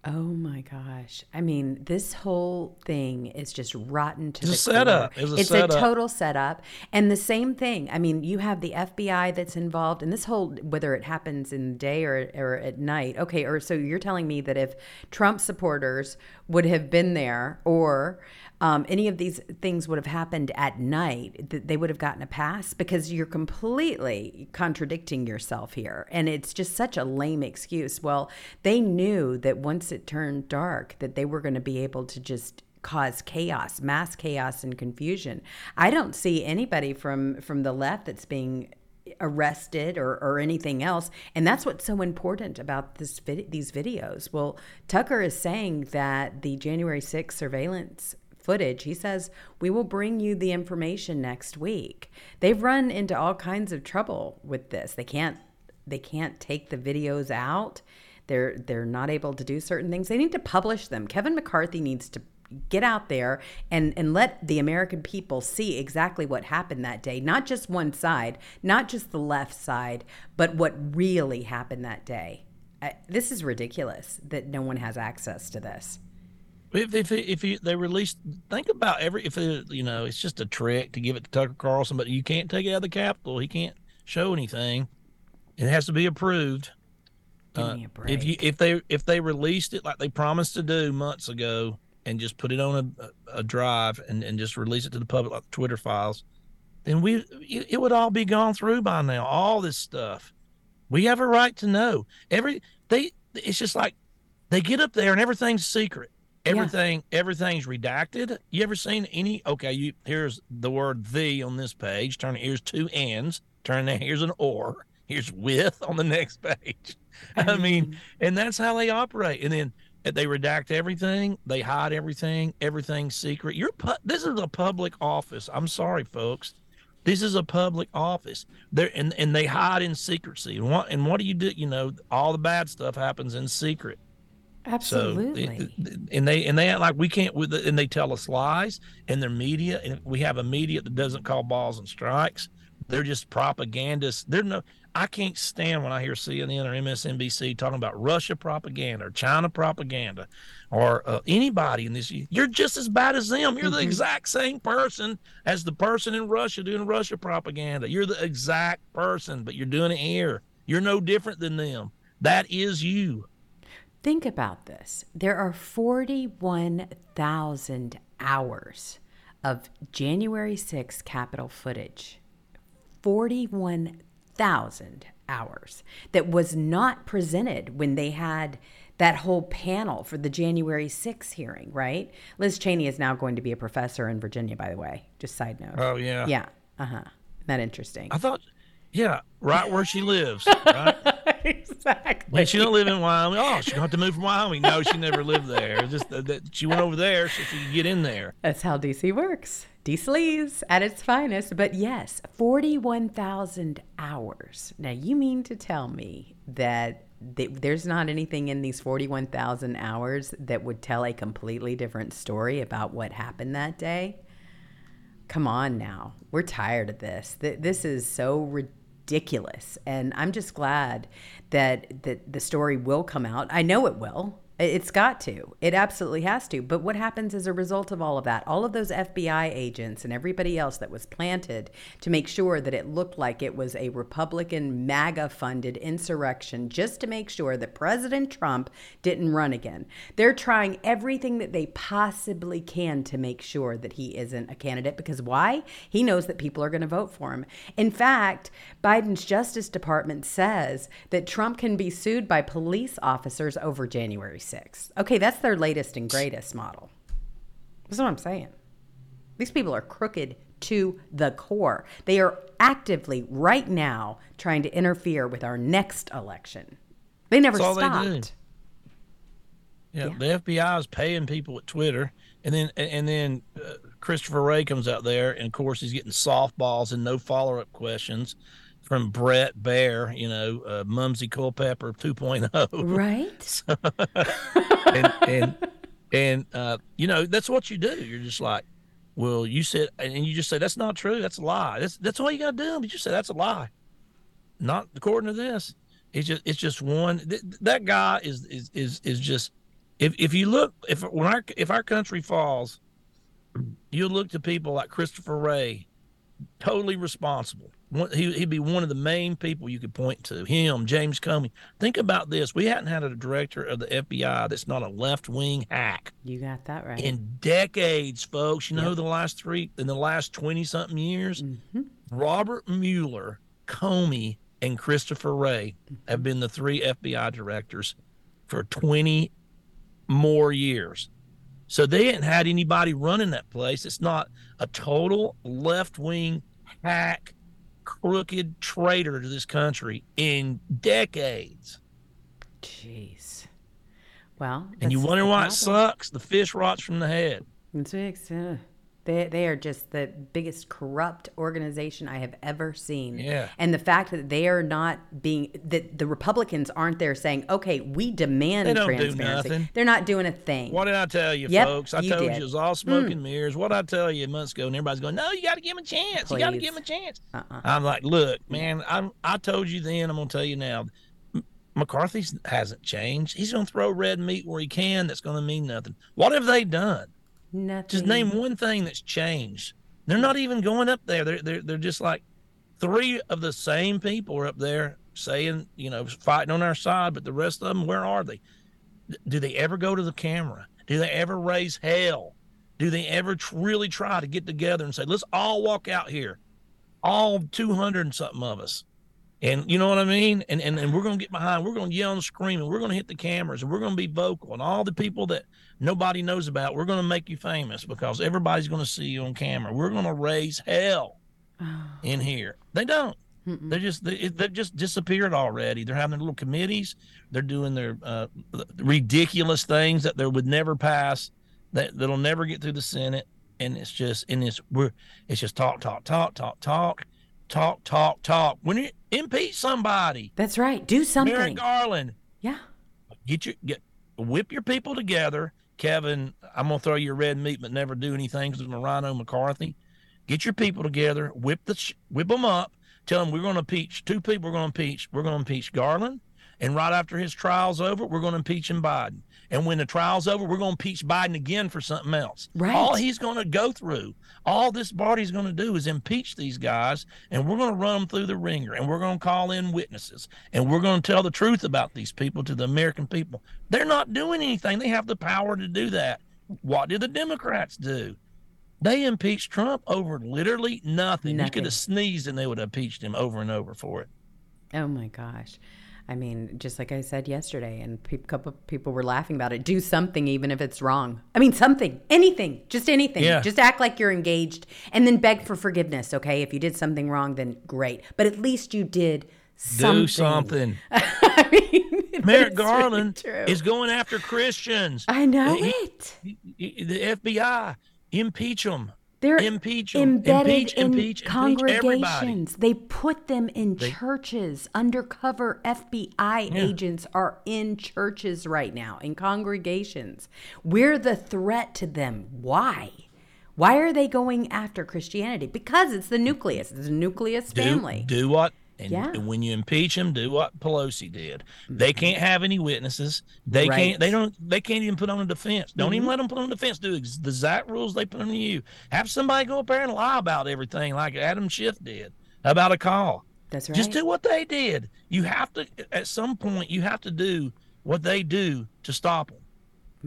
Oh my gosh. I mean, this whole thing is just rotten to It's the a setup. It's a it's setup. a total setup. And the same thing. I mean, you have the FBI that's involved and this whole whether it happens in the day or or at night. Okay, or so you're telling me that if Trump supporters would have been there or um, any of these things would have happened at night, that they would have gotten a pass because you're completely contradicting yourself here. And it's just such a lame excuse. Well, they knew that once it turned dark, that they were going to be able to just cause chaos, mass chaos and confusion. I don't see anybody from from the left that's being arrested or, or anything else and that's what's so important about this vid- these videos well tucker is saying that the january 6th surveillance footage. He says we will bring you the information next week. They've run into all kinds of trouble with this. They can't they can't take the videos out. They're they're not able to do certain things. They need to publish them. Kevin mccarthy needs to get out there and and let the american people see exactly what happened that day. Not just one side not just the left side but what really happened that day. I, this is ridiculous that no one has access to this If if if you, they release, think about every if it, you know it's just a trick to give it to Tucker Carlson, but you can't take it out of the Capitol. He can't show anything. It has to be approved. give uh, me a break If you if they if they released it like they promised to do months ago and just put it on a, a drive and, and just release it to the public like the Twitter files, then we it, it would all be gone through by now. All this stuff, we have a right to know. Every they it's just like they get up there and everything's secret. Everything everything's redacted. You ever seen any? Okay, you here's the word "the" on this page. Turn here's two ands. Turn there. Here's an or. Here's with on the next page. I mean, mm-hmm. and that's how they operate. And then uh, they redact everything. They hide everything. Everything's secret. You're pu- this is a public office. I'm sorry, folks. This is a public office. There and and they hide in secrecy. And what and what do you do? You know, all the bad stuff happens in secret. Absolutely So, and they and they act like we can't. with And they tell us lies. And their media. And we have a media that doesn't call balls and strikes. They're just propagandists. They're no. I can't stand when I hear CNN or MSNBC talking about Russia propaganda or China propaganda, or uh, anybody in this. You're just as bad as them. You're the exact same person as the person in Russia doing Russia propaganda. You're the exact person, but you're doing it here. You're no different than them. That is you. Think about this. There are 41,000 hours of January 6th Capitol footage. 41,000 hours that was not presented when they had that whole panel for the January 6th hearing, right? Liz Cheney is now going to be a professor in Virginia, by the way. Just side note. Oh yeah. Yeah. Uh huh. That interesting. I thought, yeah, right where she lives. Right? exactly. When she don't live in Wyoming, oh, she to move from Wyoming. No, she never lived there. Just that, that she went over there so she could get in there. That's how DC works. DC's at its finest. But yes, 41,000 hours. Now, you mean to tell me that th- there's not anything in these 41,000 hours that would tell a completely different story about what happened that day? Come on now. We're tired of this. Th- This is so ridiculous. And I'm just glad that, that the story will come out. I know it will. It's got to. It absolutely has to. But what happens as a result of all of that? All of those FBI agents and everybody else that was planted to make sure that it looked like it was a Republican MAGA funded insurrection just to make sure that President Trump didn't run again. They're trying everything that they possibly can to make sure that he isn't a candidate because why? He knows that people are going to vote for him. In fact, Biden's Justice Department says that Trump can be sued by police officers over January 6th. Okay, that's their latest and greatest model. That's what I'm saying. These people are crooked to the core. They are actively, right now, trying to interfere with our next election. They never That's all they stopped. Yeah, Yeah. the FBI is paying people at Twitter, and then and then uh, Christopher Wray comes out there, and of course he's getting softballs and no follow up questions from Bret Baier, you know, uh, Mumsy Culpepper 2.0, Right? and and and uh, you know that's what you do. You're just like, well, you said, and you just say that's not true. That's a lie. That's that's all you got to do. But You just say that's a lie. Not according to this. It's just it's just one. Th- that guy is is is is just. If if you look if when our if our country falls, you look to people like Christopher Wray, totally responsible. One- He, he'd be one of the main people you could point to. Him, James Comey. Think about this: we hadn't had a director of the FBI that's not a left wing hack You got that right. in decades, folks. You know, the last three, in the last 20 something years, mm-hmm. Robert Mueller, Comey, and Christopher Wray have mm-hmm. been the three FBI directors for 20 more years. So they hadn't had anybody running that place. It's not a total left wing hack, crooked traitor to this country in decades. Jeez. Well, And you wonder why it sucks. The fish rots from the head. It's uh, They, they are just the biggest corrupt organization I have ever seen. Yeah. And the fact that they are not being, that the Republicans aren't there saying, okay, we demand They don't do transparency. nothing. They're not doing a thing. What did I tell you, Yep, folks? I you told did. You it was all smoke and mm. mirrors. What I tell you months ago, and everybody's going, "No, you got to give him a chance. You got to give him a chance." Uh-uh. I'm like, "Look, man, I I told you then. I'm gonna tell you now. McCarthy hasn't changed. He's gonna throw red meat where he can. That's gonna mean nothing. What have they done? Nothing. Just name one thing that's changed. They're not even going up there. They're they're they're just like three of the same people are up there saying, you know, fighting on our side, but the rest of them, where are they? Do they ever go to the camera? Do they ever raise hell? Do they ever really try to get together and say, let's all walk out here, all 200 and something of us? And you know what I mean? And, and, and we're going to get behind, we're going to yell and scream, and we're going to hit the cameras, and we're going to be vocal. And all the people that nobody knows about, we're going to make you famous because everybody's going to see you on camera. We're going to raise hell in here. They don't. They just they, they've just disappeared already. They're having their little committees. They're doing their uh, ridiculous things that they would never pass. That that'll never get through the Senate. And it's just and it's we're it's just talk talk talk talk talk talk talk talk. When you impeach somebody, That's right. Do something. Merrick Garland, yeah. get your get whip your people together. Kevin, I'm gonna throw you red meat, but never do anything because Rhino McCarthy. Get your people together, whip the whip them up. Tell them we're gonna impeach two people. We're gonna impeach. We're gonna impeach Garland, And right after his trial's over, we're going to impeach him Biden. And when the trial's over, we're going to impeach Biden again for something else. Right. All he's going to go through, all this body's going to do is impeach these guys, and we're going to run them through the ringer, and we're going to call in witnesses, and we're going to tell the truth about these people to the American people. They're not doing anything. They have the power to do that. What did the Democrats do? They impeached Trump over literally nothing. You Nothing. could have sneezed and they would have impeached him over and over for it. Oh my gosh. I mean, just like I said yesterday, and a couple people were laughing about it. Do something, even if it's wrong. I mean, something, anything, just anything. Yeah. Just act like you're engaged, and then beg for forgiveness. Okay, if you did something wrong, then great. But at least you did something. Do something. I mean, Merrick Garland true. is going after Christians. I know He- it. he- The FBI, impeach them. They're impeach 'em. embedded Impeach, in impeach, impeach congregations. They put them in churches. Undercover FBI agents are in churches right now, in congregations. We're the threat to them. Why? Why are they going after Christianity? Because it's the nucleus. It's a nucleus Do, family. do what? And, Yeah. and when you impeach them, do what Pelosi did. They mm-hmm. can't have any witnesses. They Right. can't. They don't. They can't even put on a defense. Don't even mm-hmm. let them put on a defense. Do ex- the exact rules they put on you. Have somebody go up there and lie about everything, like Adam Schiff did about a call. That's right. Just do what they did. You have to. At some point, you have to do what they do to stop them.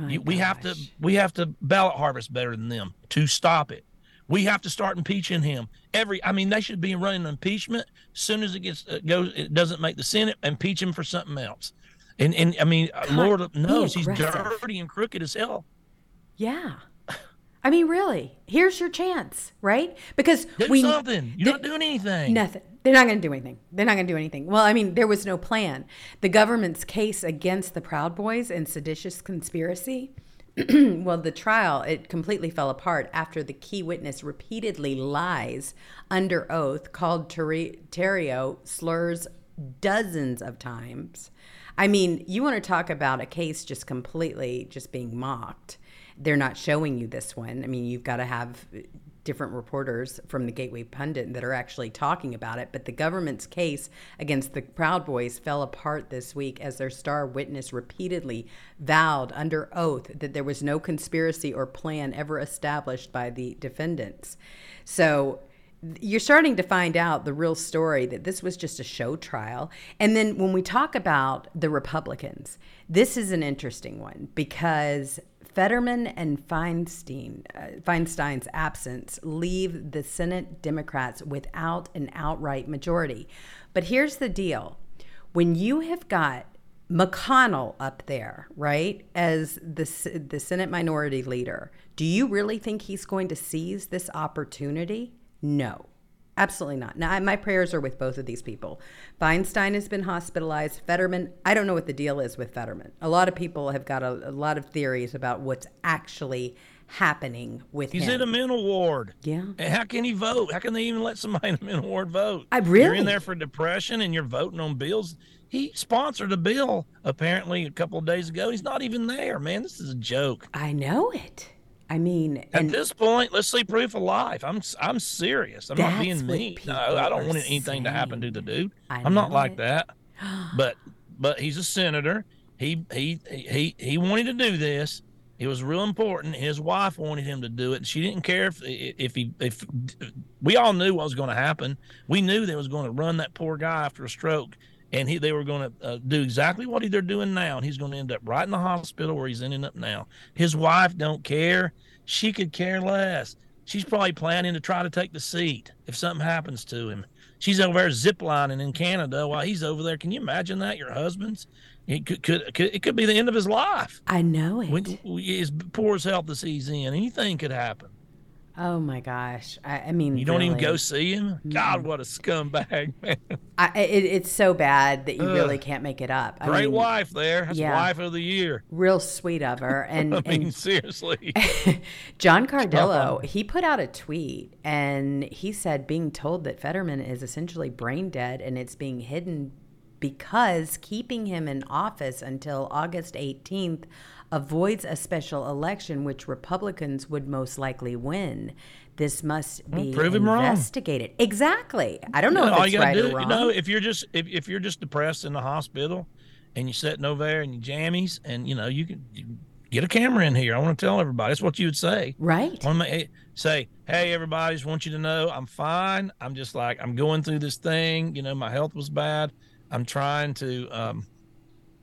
You, we have to we have to ballot harvest better than them to stop it. We have to start impeaching him. Every I mean, they should be running impeachment as soon as it gets uh, goes. It doesn't make the Senate. Impeach him for something else. And and I mean, uh, Lord knows he's dirty and crooked as hell. Yeah. I mean, really, here's your chance, right? Because Do we something. You're not doing anything. Nothing. They're not going to do anything. They're not going to do anything. Well, I mean, there was no plan. The government's case against the Proud Boys and seditious conspiracy. well, the trial it completely fell apart after the key witness repeatedly lies under oath, called Terri- Tarrio slurs dozens of times. I mean, you want to talk about a case just completely just being mocked. They're not showing you this one. I mean, you've got to have different reporters from the Gateway Pundit that are actually talking about it. But the government's case against the Proud Boys fell apart this week as their star witness repeatedly vowed under oath that there was no conspiracy or plan ever established by the defendants. So you're starting to find out the real story that this was just a show trial. And then when we talk about the Republicans, this is an interesting one because Fetterman and Feinstein, uh, Feinstein's absence leave the Senate Democrats without an outright majority. But here's the deal when you have got McConnell up there, right, as the, the Senate minority leader, do you really think he's going to seize this opportunity? No. Absolutely not. Now, I- my prayers are with both of these people. Feinstein has been hospitalized. Fetterman, I don't know what the deal is with Fetterman. A lot of people have got a, a lot of theories about what's actually happening with He's him. in a mental ward. Yeah. And how can he vote? How can they even let somebody in a mental ward vote? I really. You're in there for depression and you're voting on bills. He sponsored a bill apparently a couple of days ago. He's not even there, man. This is a joke. I know it. I mean, At this point, let's see proof of life. I'm I'm serious. I'm not being mean. No, I don't want anything to happen to the dude. I I'm not know like that. But but he's a senator. He he he he wanted to do this. It was real important. His wife wanted him to do it. She didn't care if if he if we all knew what was going to happen. We knew they was going to run that poor guy after a stroke, and he they were going to uh, do exactly what they're doing now, and he's going to end up right in the hospital where he's ending up now. His wife don't care. She could care less. She's probably planning to try to take the seat if something happens to him. She's over there ziplining in Canada while he's over there. Can you imagine that? Your husband's. It could, could, could it could be the end of his life. I know it. When, as poor as health as he's in, anything could happen. Oh my gosh. I, I mean, You don't even go see him. God, what a scumbag, man! I, it, it's so bad that you really can't make it up. I Great mean, wife there. That's yeah. wife of the year. Real sweet of her. And, I mean, and seriously. John Cardillo, he put out a tweet and he said being told that Fetterman is essentially brain dead and it's being hidden because keeping him in office until August 18th avoids a special election which Republicans would most likely win. This must be prove him wrong. investigated. Exactly. I don't know You if it's right do, or wrong. you know, if you're just if, if you're just depressed in the hospital, and you're sitting over there in your jammies, and you know you can you get a camera in here. I want to tell everybody. That's what you would say. Right. Want to say, hey, everybody, just want you to know I'm fine. I'm just like I'm going through this thing. You know, my health was bad. I'm trying to, um,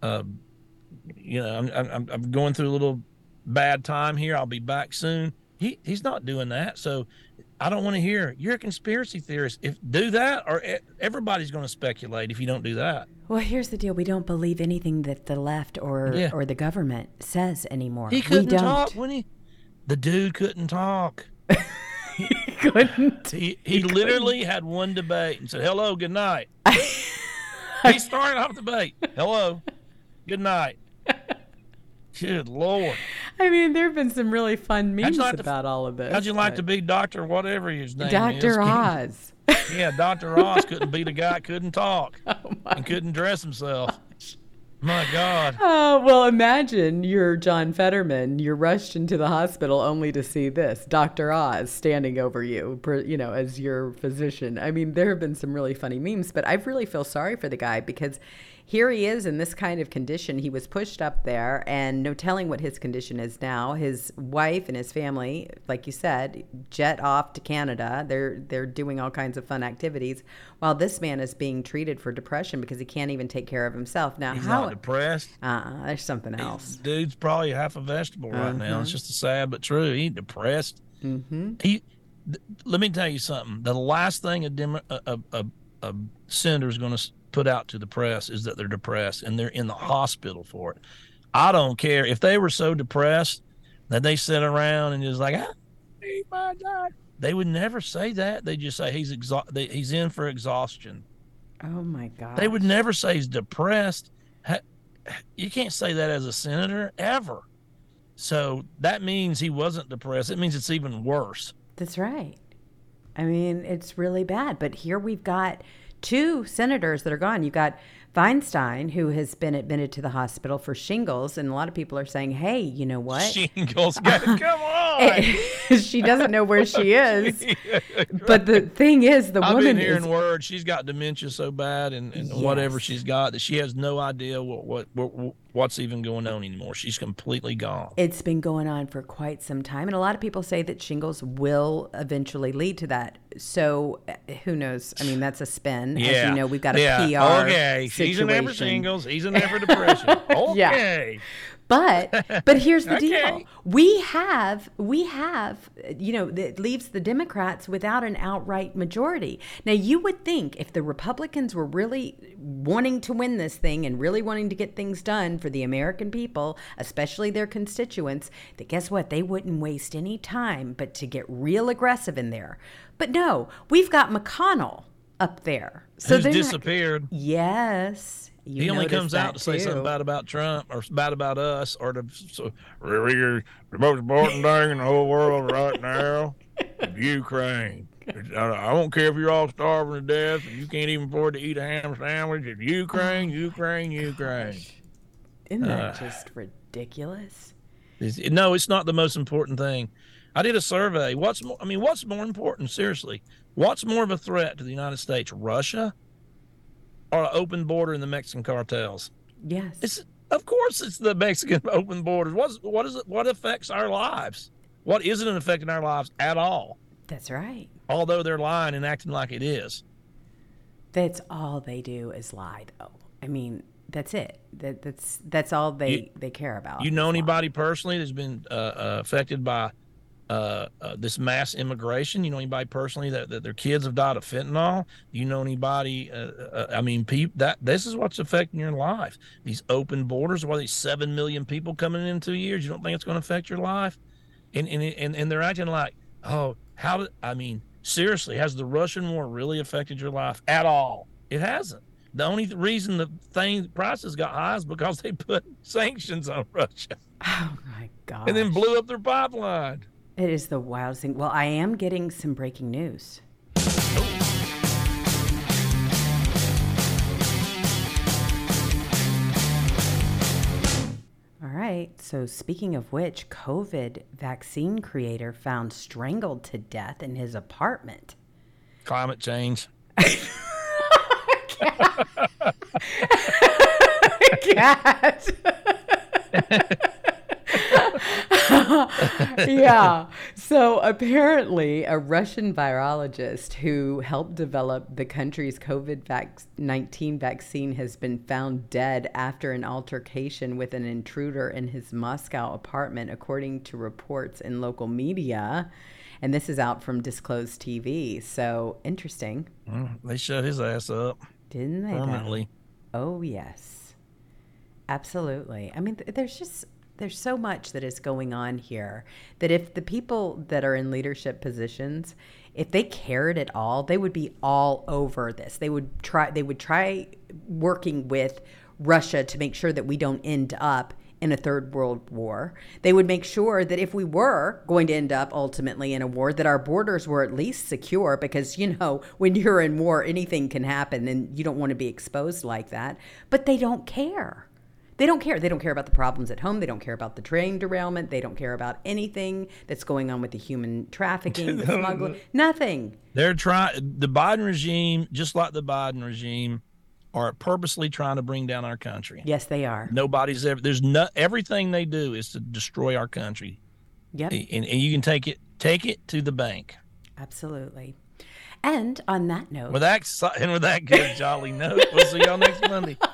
uh, you know, I'm, I'm I'm going through a little bad time here. I'll be back soon. He he's not doing that. So I don't want to hear you're a conspiracy theorist. If do that, or everybody's going to speculate if you don't do that. Well, here's the deal: we don't believe anything that the left or Yeah. or the government says anymore. He couldn't talk when he. The dude couldn't talk. he couldn't. He he literally had one debate and said, "Hello, good night." he started off the debate. Hello, good night. Good lord, I mean, there have been some really fun memes like about all of this. how'd you like to be Doctor whatever his name is? Dr. Oz? Yeah, Doctor Oz couldn't be the guy couldn't talk oh and couldn't dress himself. My God. Oh, well, imagine you're John Fetterman. You're rushed into the hospital only to see this Dr. Oz standing over you, you know, as your physician. I mean, there have been some really funny memes, but I really feel sorry for the guy because here he is in this kind of condition. He was pushed up there, and no telling what his condition is now. His wife and his family, like you said, jet off to Canada. They're they're doing all kinds of fun activities, while this man is being treated for depression because he can't even take care of himself. Now, He's how? not depressed. Uh-uh, there's something else. Dude's probably half a vegetable right now. It's just a sad but true. He depressed. Mm-hmm. He. th- let me tell you something. The last thing a Demo- a, a, a, a senator is going to put out to the press is that they're depressed and they're in the hospital for it. I don't care if they were so depressed that they sit around and just like, ah, oh my God. They would never say that. They just say he's exha- they, he's in for exhaustion. Oh my god. They would never say he's depressed. You can't say that as a senator ever. So that means he wasn't depressed. It means it's even worse. That's right. I mean, it's really bad. But here we've got two senators that are gone. You've got Feinstein, who has been admitted to the hospital for shingles, and a lot of people are saying, "Hey, you know what? Shingles. Come on. Eh, she doesn't know where she is." But the thing is, the I've woman been hearing is words. She's got dementia so bad and, and whatever she's got that she has no idea what, what, what what's even going on anymore. She's completely gone. It's been going on for quite some time, and a lot of people say that shingles will eventually lead to that. So uh, who knows? I mean, that's a spin. Yeah. As you know, we've got a yeah. PR Okay. She's in situation. shingles. He's in there depression. Okay. But but here's the deal. We have we have you know that leaves the Democrats without an outright majority. Now you would think if the Republicans were really wanting to win this thing and really wanting to get things done for the American people, especially their constituents, that guess what? They wouldn't waste any time but to get real aggressive in there. But no, we've got McConnell up there. So Who's they're not- disappeared? Yes. You he only comes out to say something bad about Trump or bad about us or the, so, really the most important thing in the whole world right now Ukraine. I don't care if you're all starving to death and you can't even afford to eat a ham sandwich. It's Ukraine, Ukraine, Ukraine. Isn't that Uh, just ridiculous? It's- no, it's not the most important thing. I did a survey. What's more? I mean, what's more important? Seriously, what's more of a threat to the United States, Russia, or an open border in the Mexican cartels? Yes. It's of course it's the Mexican open borders. What's what is it? What affects our lives? What isn't affecting our lives at all? That's right. Although they're lying and acting like it is. That's all they do is lie, though. I mean, that's it. That, that's that's all they You- they care about. You know lie. anybody personally that's been uh, uh, affected by uh, uh, this mass immigration? You know anybody personally that, that their kids have died of fentanyl? You know anybody? Uh, uh, I mean, peop, that this is what's affecting your life. These open borders. Why these seven million people coming in two years? You don't think it's going to affect your life? And and and, and they're acting like, oh, how did I mean? Seriously, has the Russian war really affected your life at all? It hasn't. The only th- reason the thing prices got high is because they put sanctions on Russia Oh my god! and then blew up their pipeline. It is the wildest thing. Well, I am getting some breaking news. All right. So, speaking of which, COVID vaccine creator found strangled to death in his apartment. Climate change. cat. yeah. So apparently, a Russian virologist who helped develop the country's COVID 19 vaccine has been found dead after an altercation with an intruder in his Moscow apartment, according to reports in local media. And this is out from Disclosed TV. So interesting. They shut his ass up Didn't they? though? permanently. Oh, yes. Absolutely. I mean, th- there's just there's so much that is going on here that if the people that are in leadership positions if they cared at all they would be all over this they would try they would try working with Russia to make sure that we don't end up in a third world war. They would make sure that if we were going to end up ultimately in a war, that our borders were at least secure because, you know, when you're in war, anything can happen and you don't want to be exposed like that. But they don't care. They don't care. They don't care about the problems at home. They don't care about the train derailment. They don't care about anything that's going on with the human trafficking, the smuggling, nothing. They're trying, the Biden regime, just like the Biden regime, are purposely trying to bring down our country. Yes, they are. Nobody's ever, there's no, everything they do is to destroy our country. Yep. And, and you can take it, take it to the bank. Absolutely. And on that note, with that, and with that good jolly note, we'll see y'all next Monday.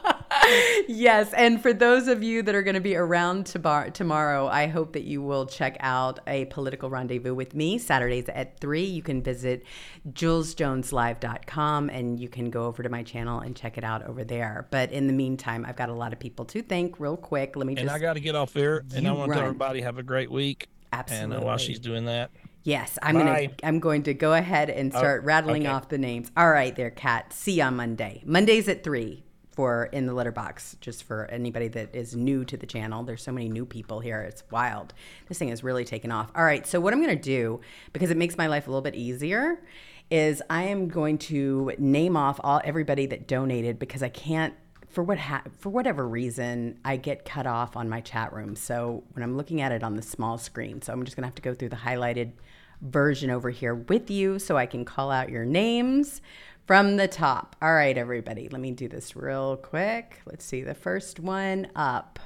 yes. And for those of you that are going to be around to tomorrow, I hope that you will check out a political rendezvous with me Saturdays at 3. You can visit jewelsjoneslive.com and you can go over to my channel and check it out over there. But in the meantime, I've got a lot of people to thank real quick. Let me just. And I got to get off here. And I want to tell everybody have a great week. Absolutely. And uh, while she's doing that, Yes, I'm gonna I'm going to go ahead and oh, start oh, rattling okay. off the names. All right, there, Kat. See you on Monday. Mondays at three for in the Litter Box just for anybody that is new to the channel. There's so many new people here. It's wild. This thing has really taken off. All right so what i'm going to do because it makes my life a little bit easier is i am going to name off all everybody that donated because i can't for what ha- for whatever reason I get cut off on my chat room. So when I'm looking at it on the small screen, so I'm just gonna have to go through the highlighted version over here with you so I can call out your names from the top. All right, everybody, let me do this real quick. Let's see the first one up.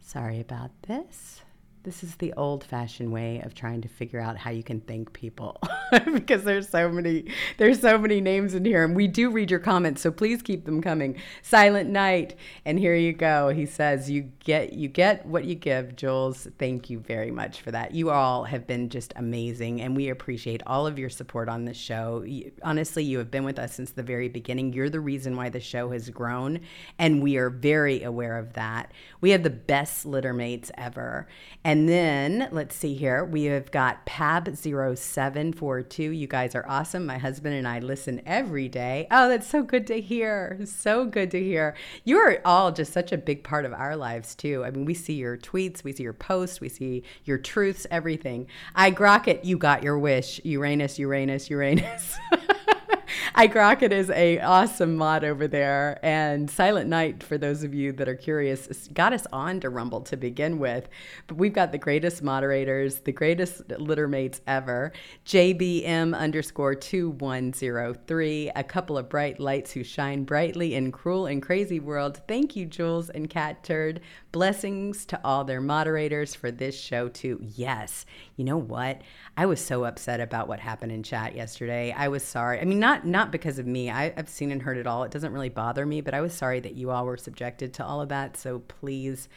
Sorry about this. This is the old fashioned way of trying to figure out how you can thank people because there's so many there's so many names in here and we do read your comments so please keep them coming. Silent Night and here you go. He says you get you get what you give, Jewels. Thank you very much for that. You all have been just amazing and we appreciate all of your support on this show. You, honestly, you have been with us since the very beginning. You're the reason why the show has grown and we are very aware of that. We have the best Littermates ever. And then let's see here. We have got Pab0742. You guys are awesome. My husband and I listen every day. Oh, that's so good to hear. So good to hear. You are all just such a big part of our lives, too. I mean, we see your tweets, we see your posts, we see your truths, everything. I grok it. You got your wish. Uranus, Uranus, Uranus. I Crockett is a awesome mod over there, and Silent Night, for those of you that are curious, got us on to Rumble to begin with. But we've got the greatest moderators, the greatest littermates ever. JBM underscore two one zero three, a couple of bright lights who shine brightly in cruel and crazy world. Thank you, Jewels and Catturd. Blessings to all their moderators for this show too. Yes, you know what? I was so upset about what happened in chat yesterday. I was sorry. I mean, not not because of me. I, I've seen and heard it all. It doesn't really bother me, but I was sorry that you all were subjected to all of that. So please,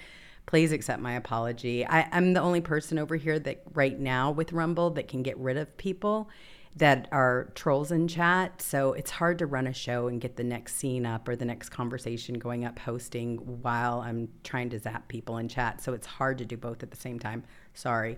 please accept my apology. I, I'm the only person over here that right now with Rumble that can get rid of people that are trolls in chat. So it's hard to run a show and get the next scene up or the next conversation going up hosting while I'm trying to zap people in chat. So it's hard to do both at the same time. Sorry.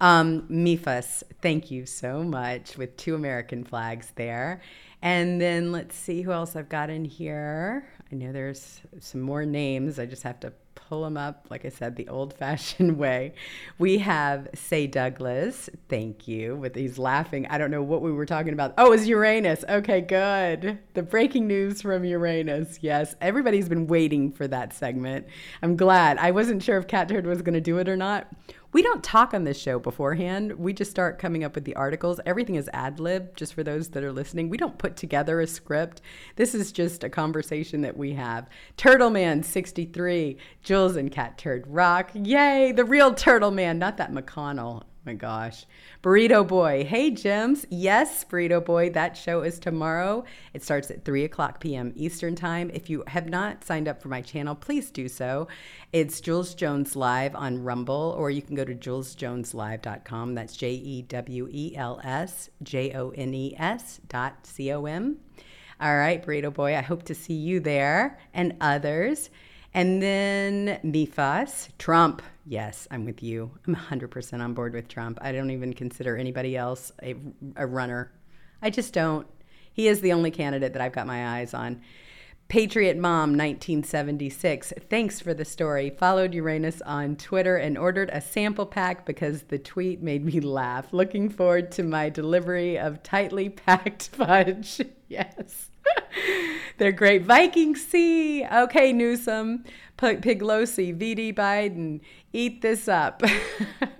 Um, Mifas, thank you so much with two American flags there. And then let's see who else I've got in here. I know there's some more names. I just have to pull them up, like I said, the old fashioned way. We have Say Douglas. Thank you. With he's laughing. I don't know what we were talking about. Oh, it's Uranus. Okay, good. The breaking news from Uranus. Yes, everybody's been waiting for that segment. I'm glad. I wasn't sure if Catturd was going to do it or not. We don't talk on this show beforehand. We just start coming up with the articles. Everything is ad lib, just for those that are listening. We don't put together a script. This is just a conversation that we have. Turtle Man 63, Jewels and Catturd Rock. Yay, the real Turtle Man, not that McConnell my gosh. Burrito Boy. Hey, Gems. Yes, Burrito Boy. That show is tomorrow. It starts at 3 o'clock p.m. Eastern Time. If you have not signed up for my channel, please do so. It's Jewels Jones Live on Rumble, or you can go to jewelsjoneslive.com. That's J E W E L S J O N E S dot C O M. All right, Burrito Boy. I hope to see you there and others. And then Mifas, Trump. Yes, I'm with you. I'm 100% on board with Trump. I don't even consider anybody else a, a runner. I just don't. He is the only candidate that I've got my eyes on. Patriot Mom 1976. Thanks for the story. Followed Uranus on Twitter and ordered a sample pack because the tweet made me laugh. Looking forward to my delivery of tightly packed fudge. yes. They're great. Viking C. Okay, Newsom. Piglosi. VD Biden. Eat this up.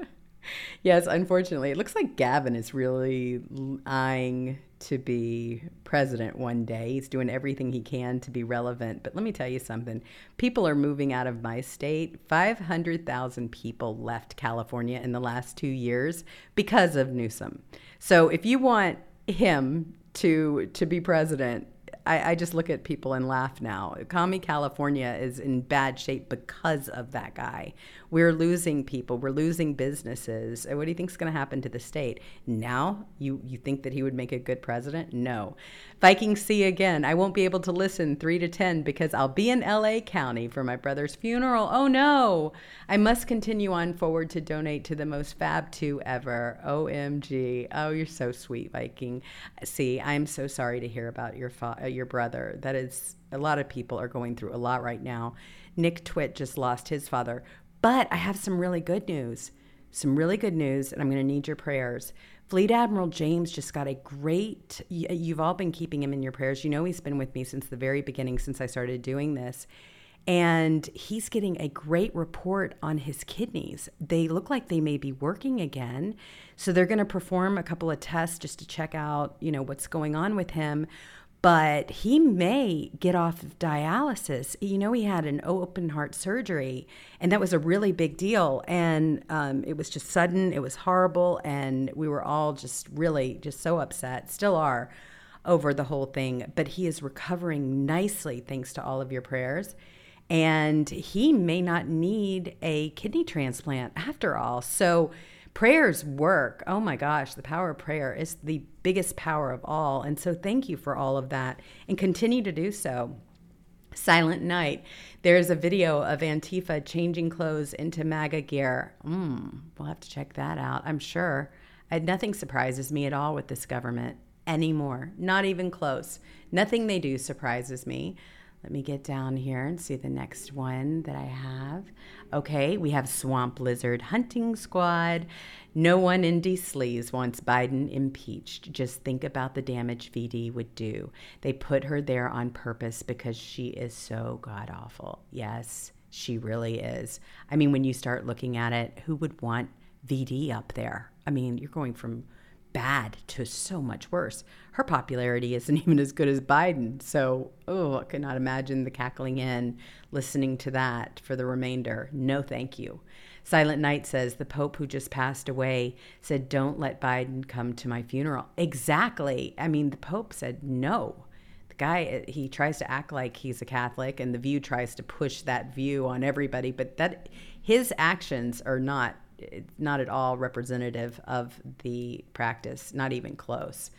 yes, unfortunately, it looks like Gavin is really eyeing to be president one day. He's doing everything he can to be relevant. But let me tell you something people are moving out of my state. 500,000 people left California in the last two years because of Newsom. So if you want him to to be president, I, I, just look at people and laugh now. Commie California is in bad shape because of that guy. We're losing people. We're losing businesses. What do you think is going to happen to the state? Now, you, you think that he would make a good president? No. Viking C again. I won't be able to listen 3 to 10 because I'll be in LA County for my brother's funeral. Oh no. I must continue on forward to donate to the most fab 2 ever. OMG. Oh, you're so sweet, Viking. See, I'm so sorry to hear about your fa- uh, your brother. That is a lot of people are going through a lot right now. Nick Twit just lost his father. But I have some really good news. Some really good news, and I'm going to need your prayers. Fleet Admiral James just got a great, you've all been keeping him in your prayers. You know, he's been with me since the very beginning, since I started doing this. And he's getting a great report on his kidneys. They look like they may be working again. So they're going to perform a couple of tests just to check out, you know, what's going on with him but he may get off of dialysis. You know, he had an open heart surgery, and that was a really big deal. And um, it was just sudden, it was horrible, and we were all just really just so upset, still are, over the whole thing. But he is recovering nicely thanks to all of your prayers. And he may not need a kidney transplant after all. So, prayers work. Oh my gosh, the power of prayer is the biggest power of all. And so thank you for all of that and continue to do so. Silent Night. There's a video of Antifa changing clothes into MAGA gear. Mm, we'll have to check that out, I'm sure. I, nothing surprises me at all with this government anymore. Not even close. Nothing they do surprises me. Let me get down here and see the next one that I have. Okay, we have Swamp Lizard Hunting Squad. No one in D. Sleaze wants Biden impeached. Just think about the damage VD would do. They put her there on purpose because she is so god awful. Yes, she really is. I mean, when you start looking at it, who would want VD up there? I mean, you're going from bad to so much worse. Her popularity isn't even as good as Biden. So, oh, I could not imagine the cackling in listening to that for the remainder. No, thank you. Silent Night says the Pope who just passed away said, Don't let Biden come to my funeral. Exactly. I mean, the Pope said no. The guy, he tries to act like he's a Catholic, and the view tries to push that view on everybody, but that his actions are not not at all representative of the practice, not even close.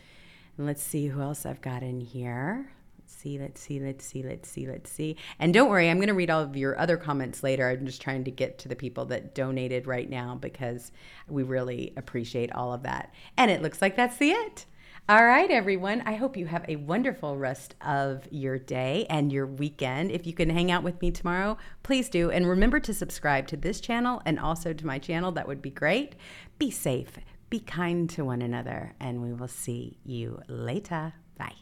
And let's see who else I've got in here. Let's see, let's see, let's see, let's see, let's see. And don't worry, I'm going to read all of your other comments later. I'm just trying to get to the people that donated right now because we really appreciate all of that. And it looks like that's the it. All right, everyone. I hope you have a wonderful rest of your day and your weekend. If you can hang out with me tomorrow, please do. And remember to subscribe to this channel and also to my channel. That would be great. Be safe, be kind to one another, and we will see you later. Bye.